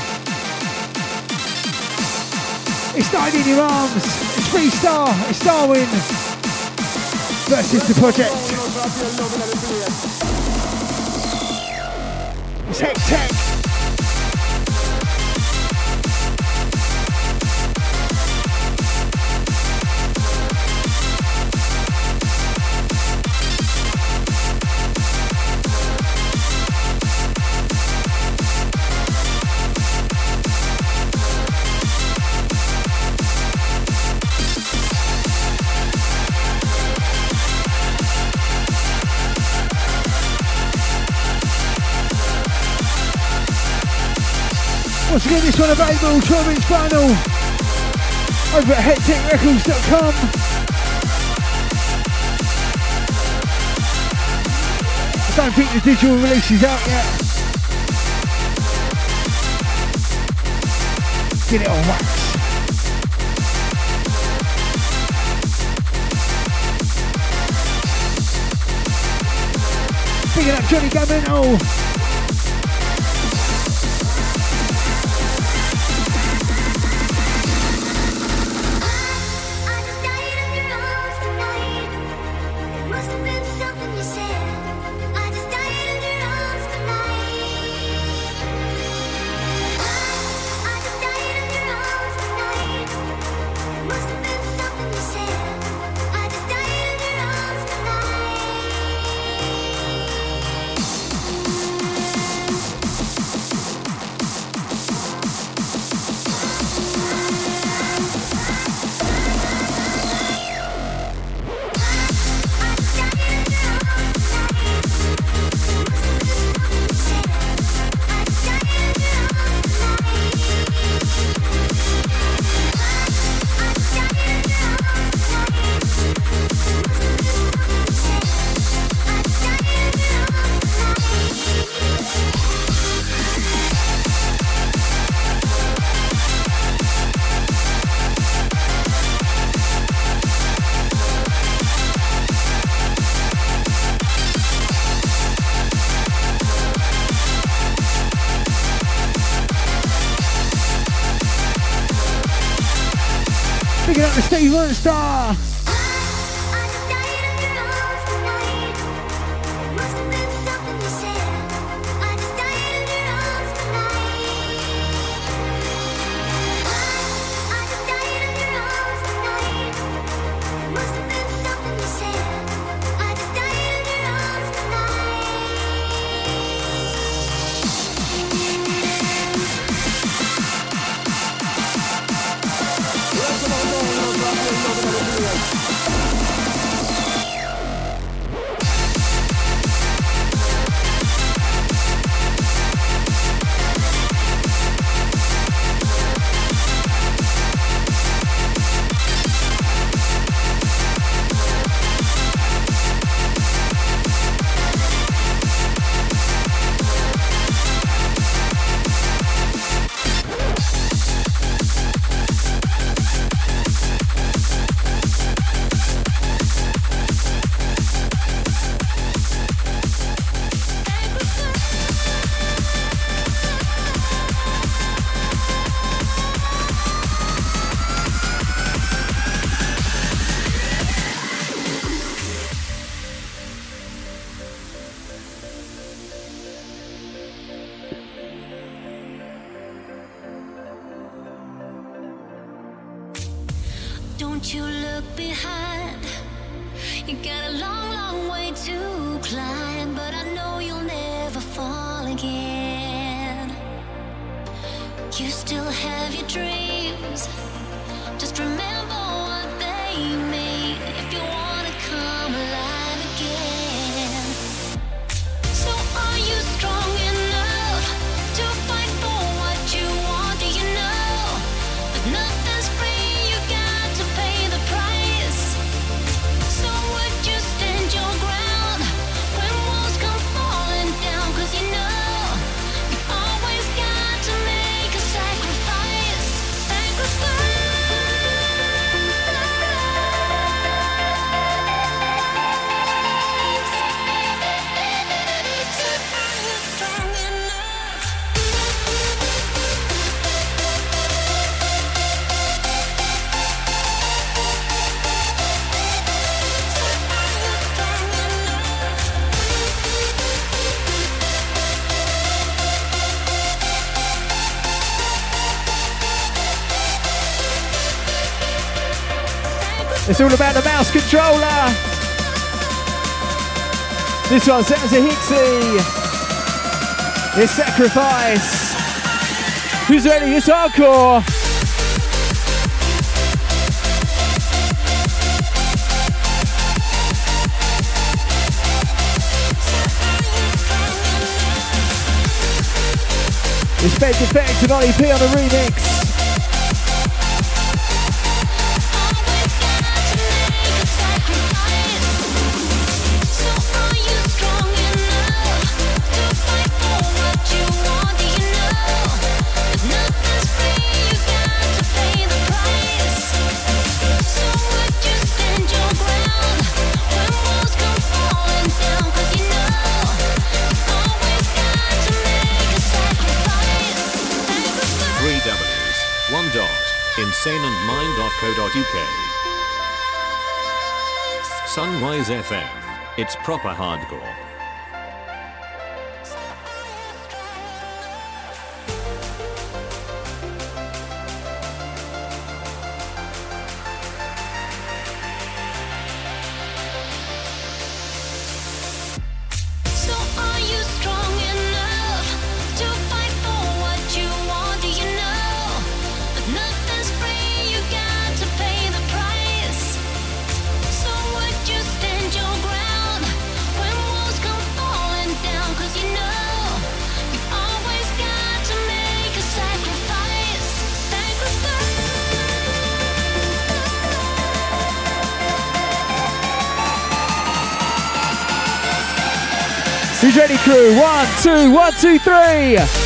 It's Night in Your Arms. It's 3Star. It's Darwin. Versus the Projekt. It's Heck This one available 12 inch vinyl over at hecticrecords.com. I don't think the digital release is out yet. Get it on wax. It up, Johnny Gamino. It's all about the mouse controller. This one's Zenza Hixxy. It's Sacrifice. Who's ready? It's hardcore. It's respect, Defekt and Olly on the remix. is FM. It's proper hardcore. One, two, three.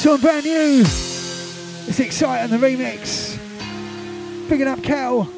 This one brand new. It's exciting the remix. Bigging up Cal.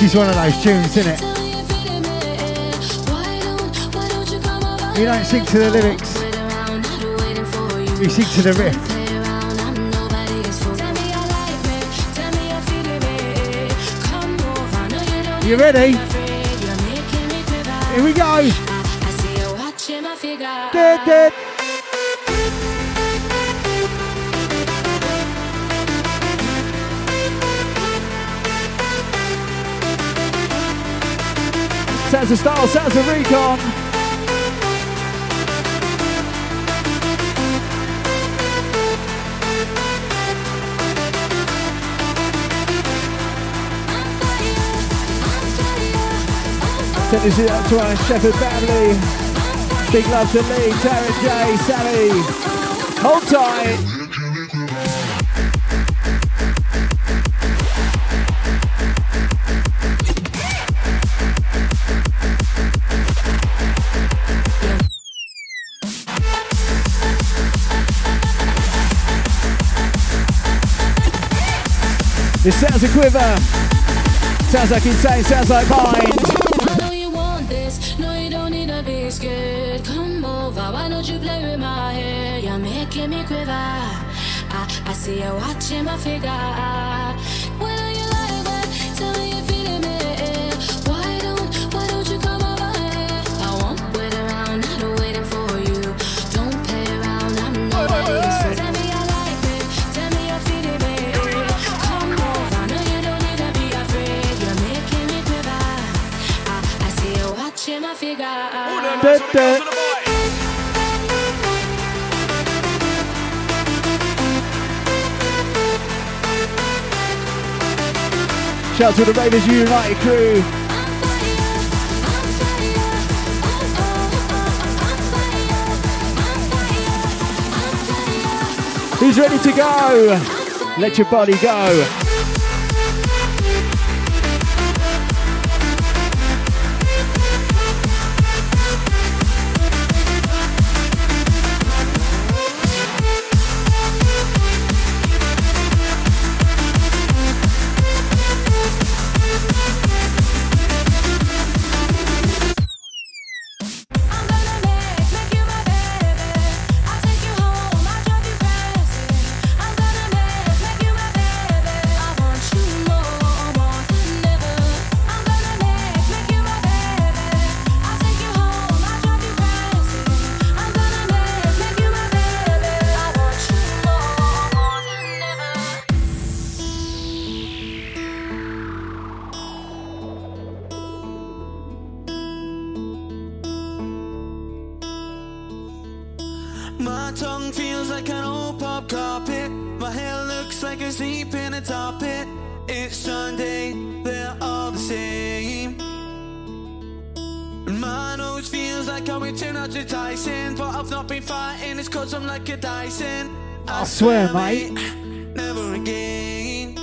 This is one of those tunes, isn't it? You're feeling me. Why don't, why don't you come over? You don't sing to the lyrics, Wait around, I'll be waiting for you. sing to the riff. Play around, I'm nobody's fool. Tell you like me, tell me you're feeling Sounds of style, sounds of recon. Send this out to our Shepherd family. Big love to Lee, Tara J, Sally. Hold tight. This sounds a quiver. Sounds like insane, sounds like know you want this, no you don't need a biscuit. Come over, why don't you play with my hair? You're making me quiver. I, I see you watching my figure. Shout out to the Raiders United crew. Who's ready to go? Let your body go. Returned out to Tyson, but I've not been fighting. It's cause I'm like a Dyson. I swear, mate. never again.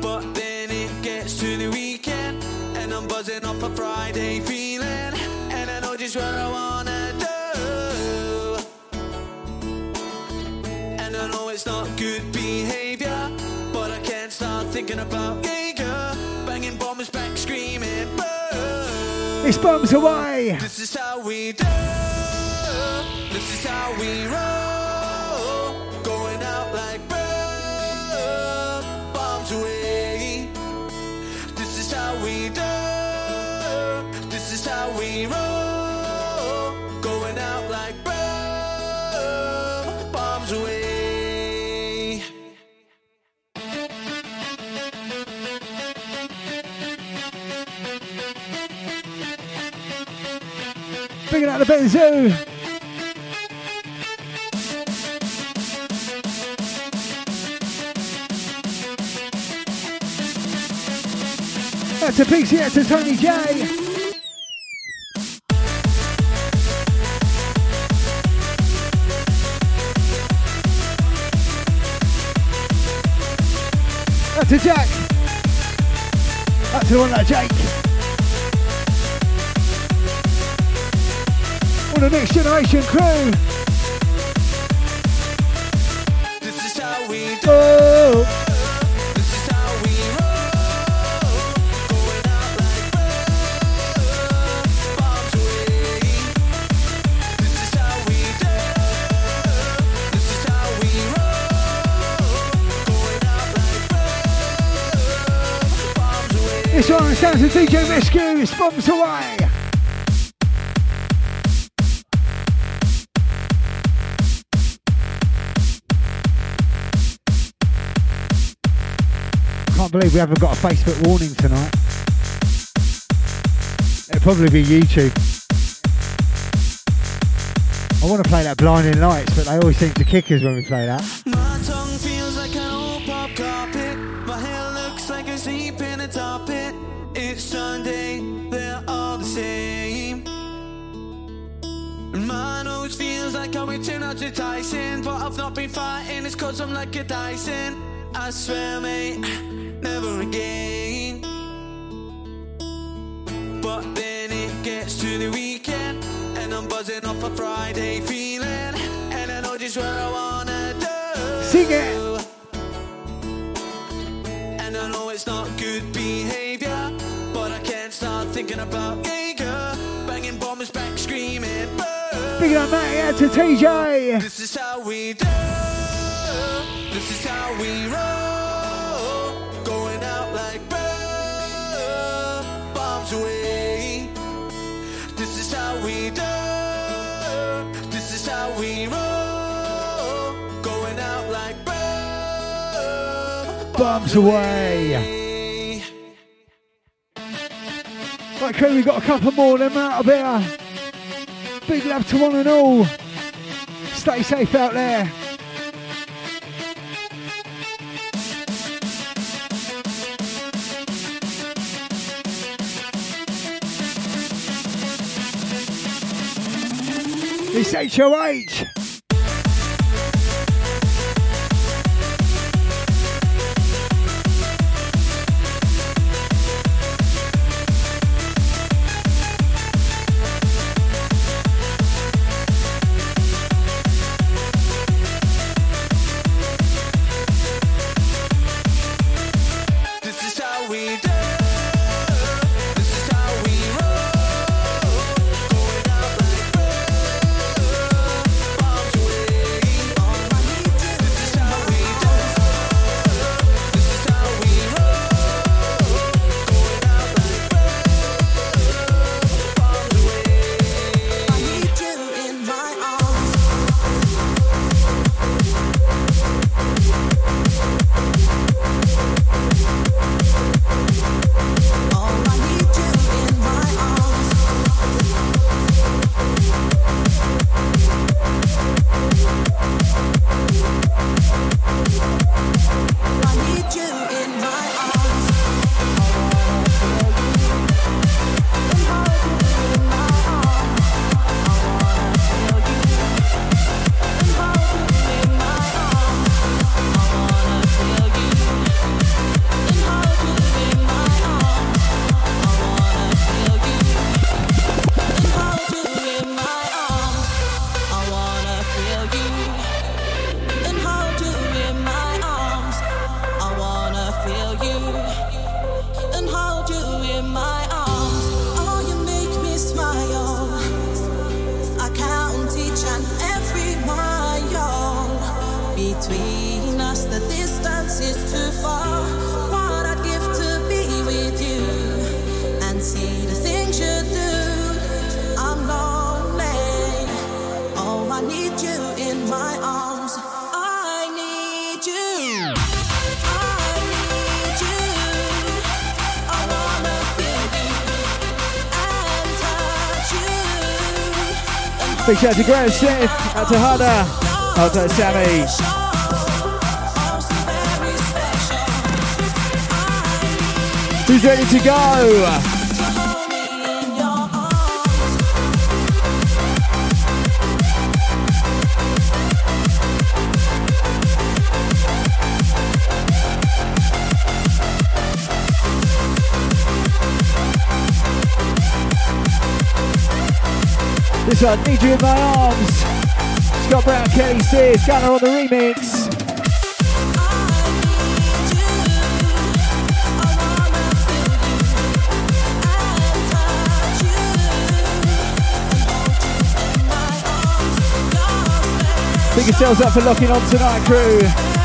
But then it gets to the weekend, and I'm buzzing off a Friday feeling, and I know just what I wanna do. And I know it's not good behavior, but I can't stop thinking about Jaeger, It's bombs away. This is how we do. This is how we roll. Out the Benzo. That's a Pixie, that's a Tony J. That's a Jack. That's the one that Jake. On the next generation crew. This is how we do. Oh. This is how we roll. Going out like believe we haven't got a Facebook warning tonight. It'll probably be YouTube. I want to play that Blinding Lights, but they always seem to kick us when we play that. My tongue feels like an old pop carpet. My hair looks like a sleep in a tar pit. It's Sunday, they're all the same. My nose feels like I returned out to Tyson, but I've not been fighting. It's cause I'm like a Dyson. I swear, mate, never again. But then it gets to the weekend, and I'm buzzing off a Friday feeling, and I know just what I wanna do. Sing it. And I know it's not good behavior, but I can't stop thinking about Jaeger, banging bombs back, screaming. Boo. Big up, Matty, out to TJ. This is how we do. This is how we roll. Going out like bombs away. This is how we do. This is how we roll. Going out like Bombs away. Right, crew, we got a couple more of them out of here. Big love to one and all. Stay safe out there. It's HOH. big shout out to Graham Smith, out to Hada, out to Sammy. Who's ready to go? I Need You In My Arms. Scott Brown, Kelly Sears, Ganar on the remix. Big yourselves up for locking on tonight, crew.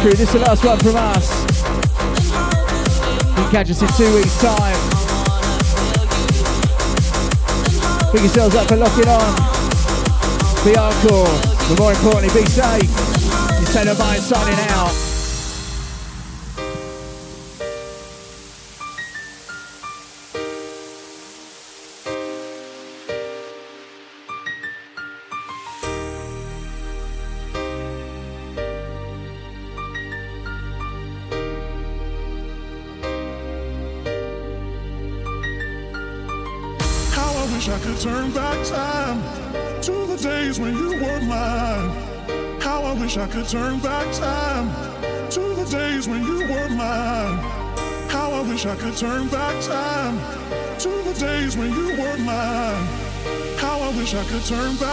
crew. This is the last one from us. You can catch us in two weeks' time. Pick yourselves up for locking on. Be hardcore, but more importantly, be safe. It's Taylor mine signing out. could turn back.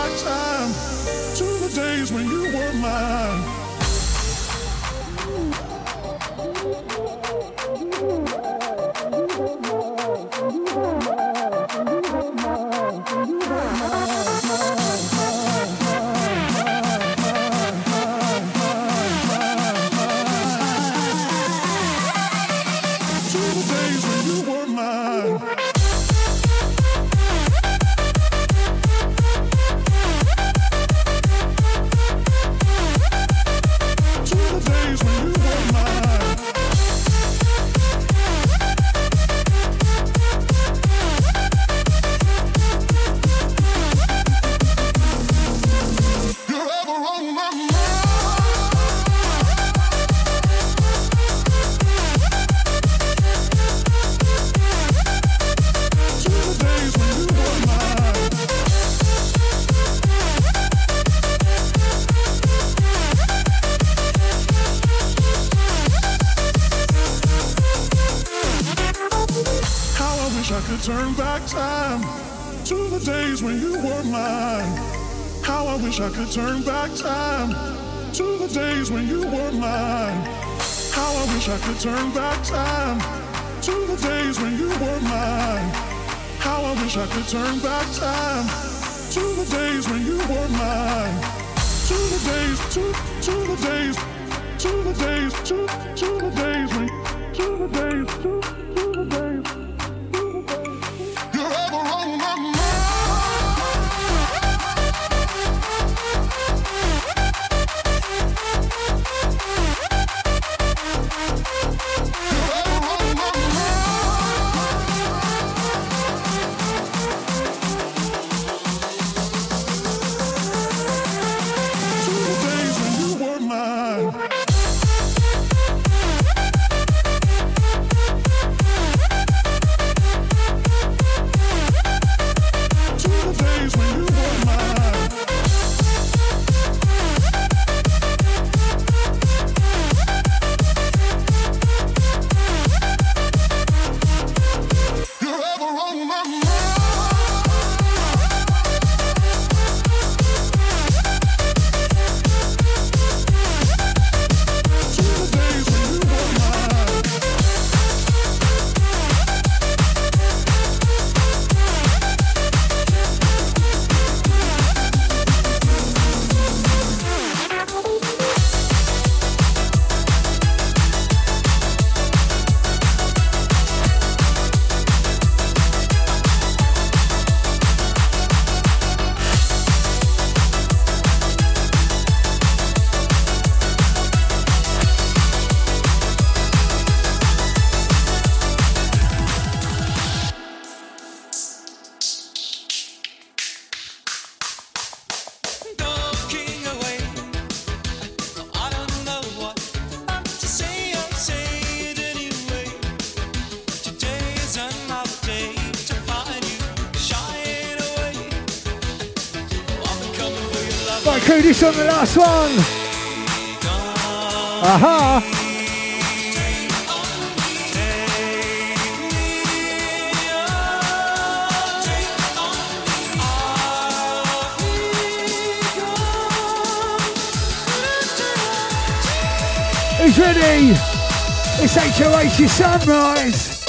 sunrise.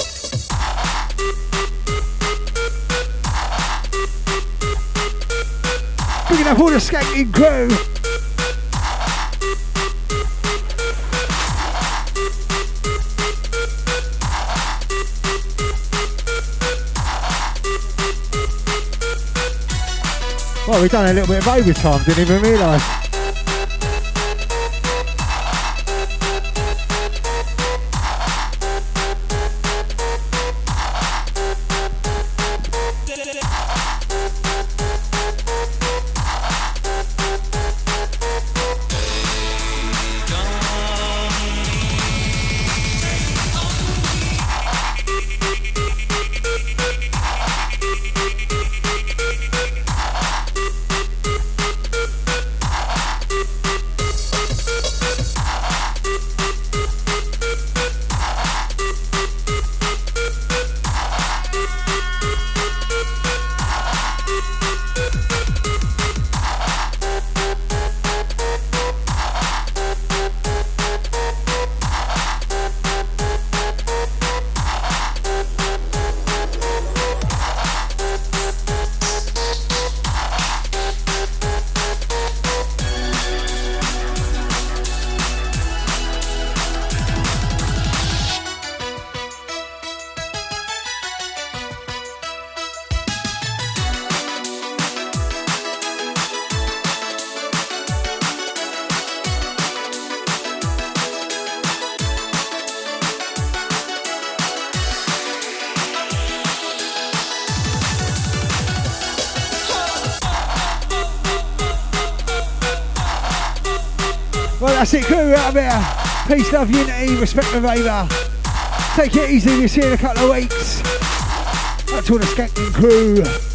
Picking up all the skanking crew. Well, we've done a little bit of overtime, didn't even realise. Peace, love, unity, respect and Vader. Take it easy, we'll see you in a couple of weeks. That's all the skanking crew.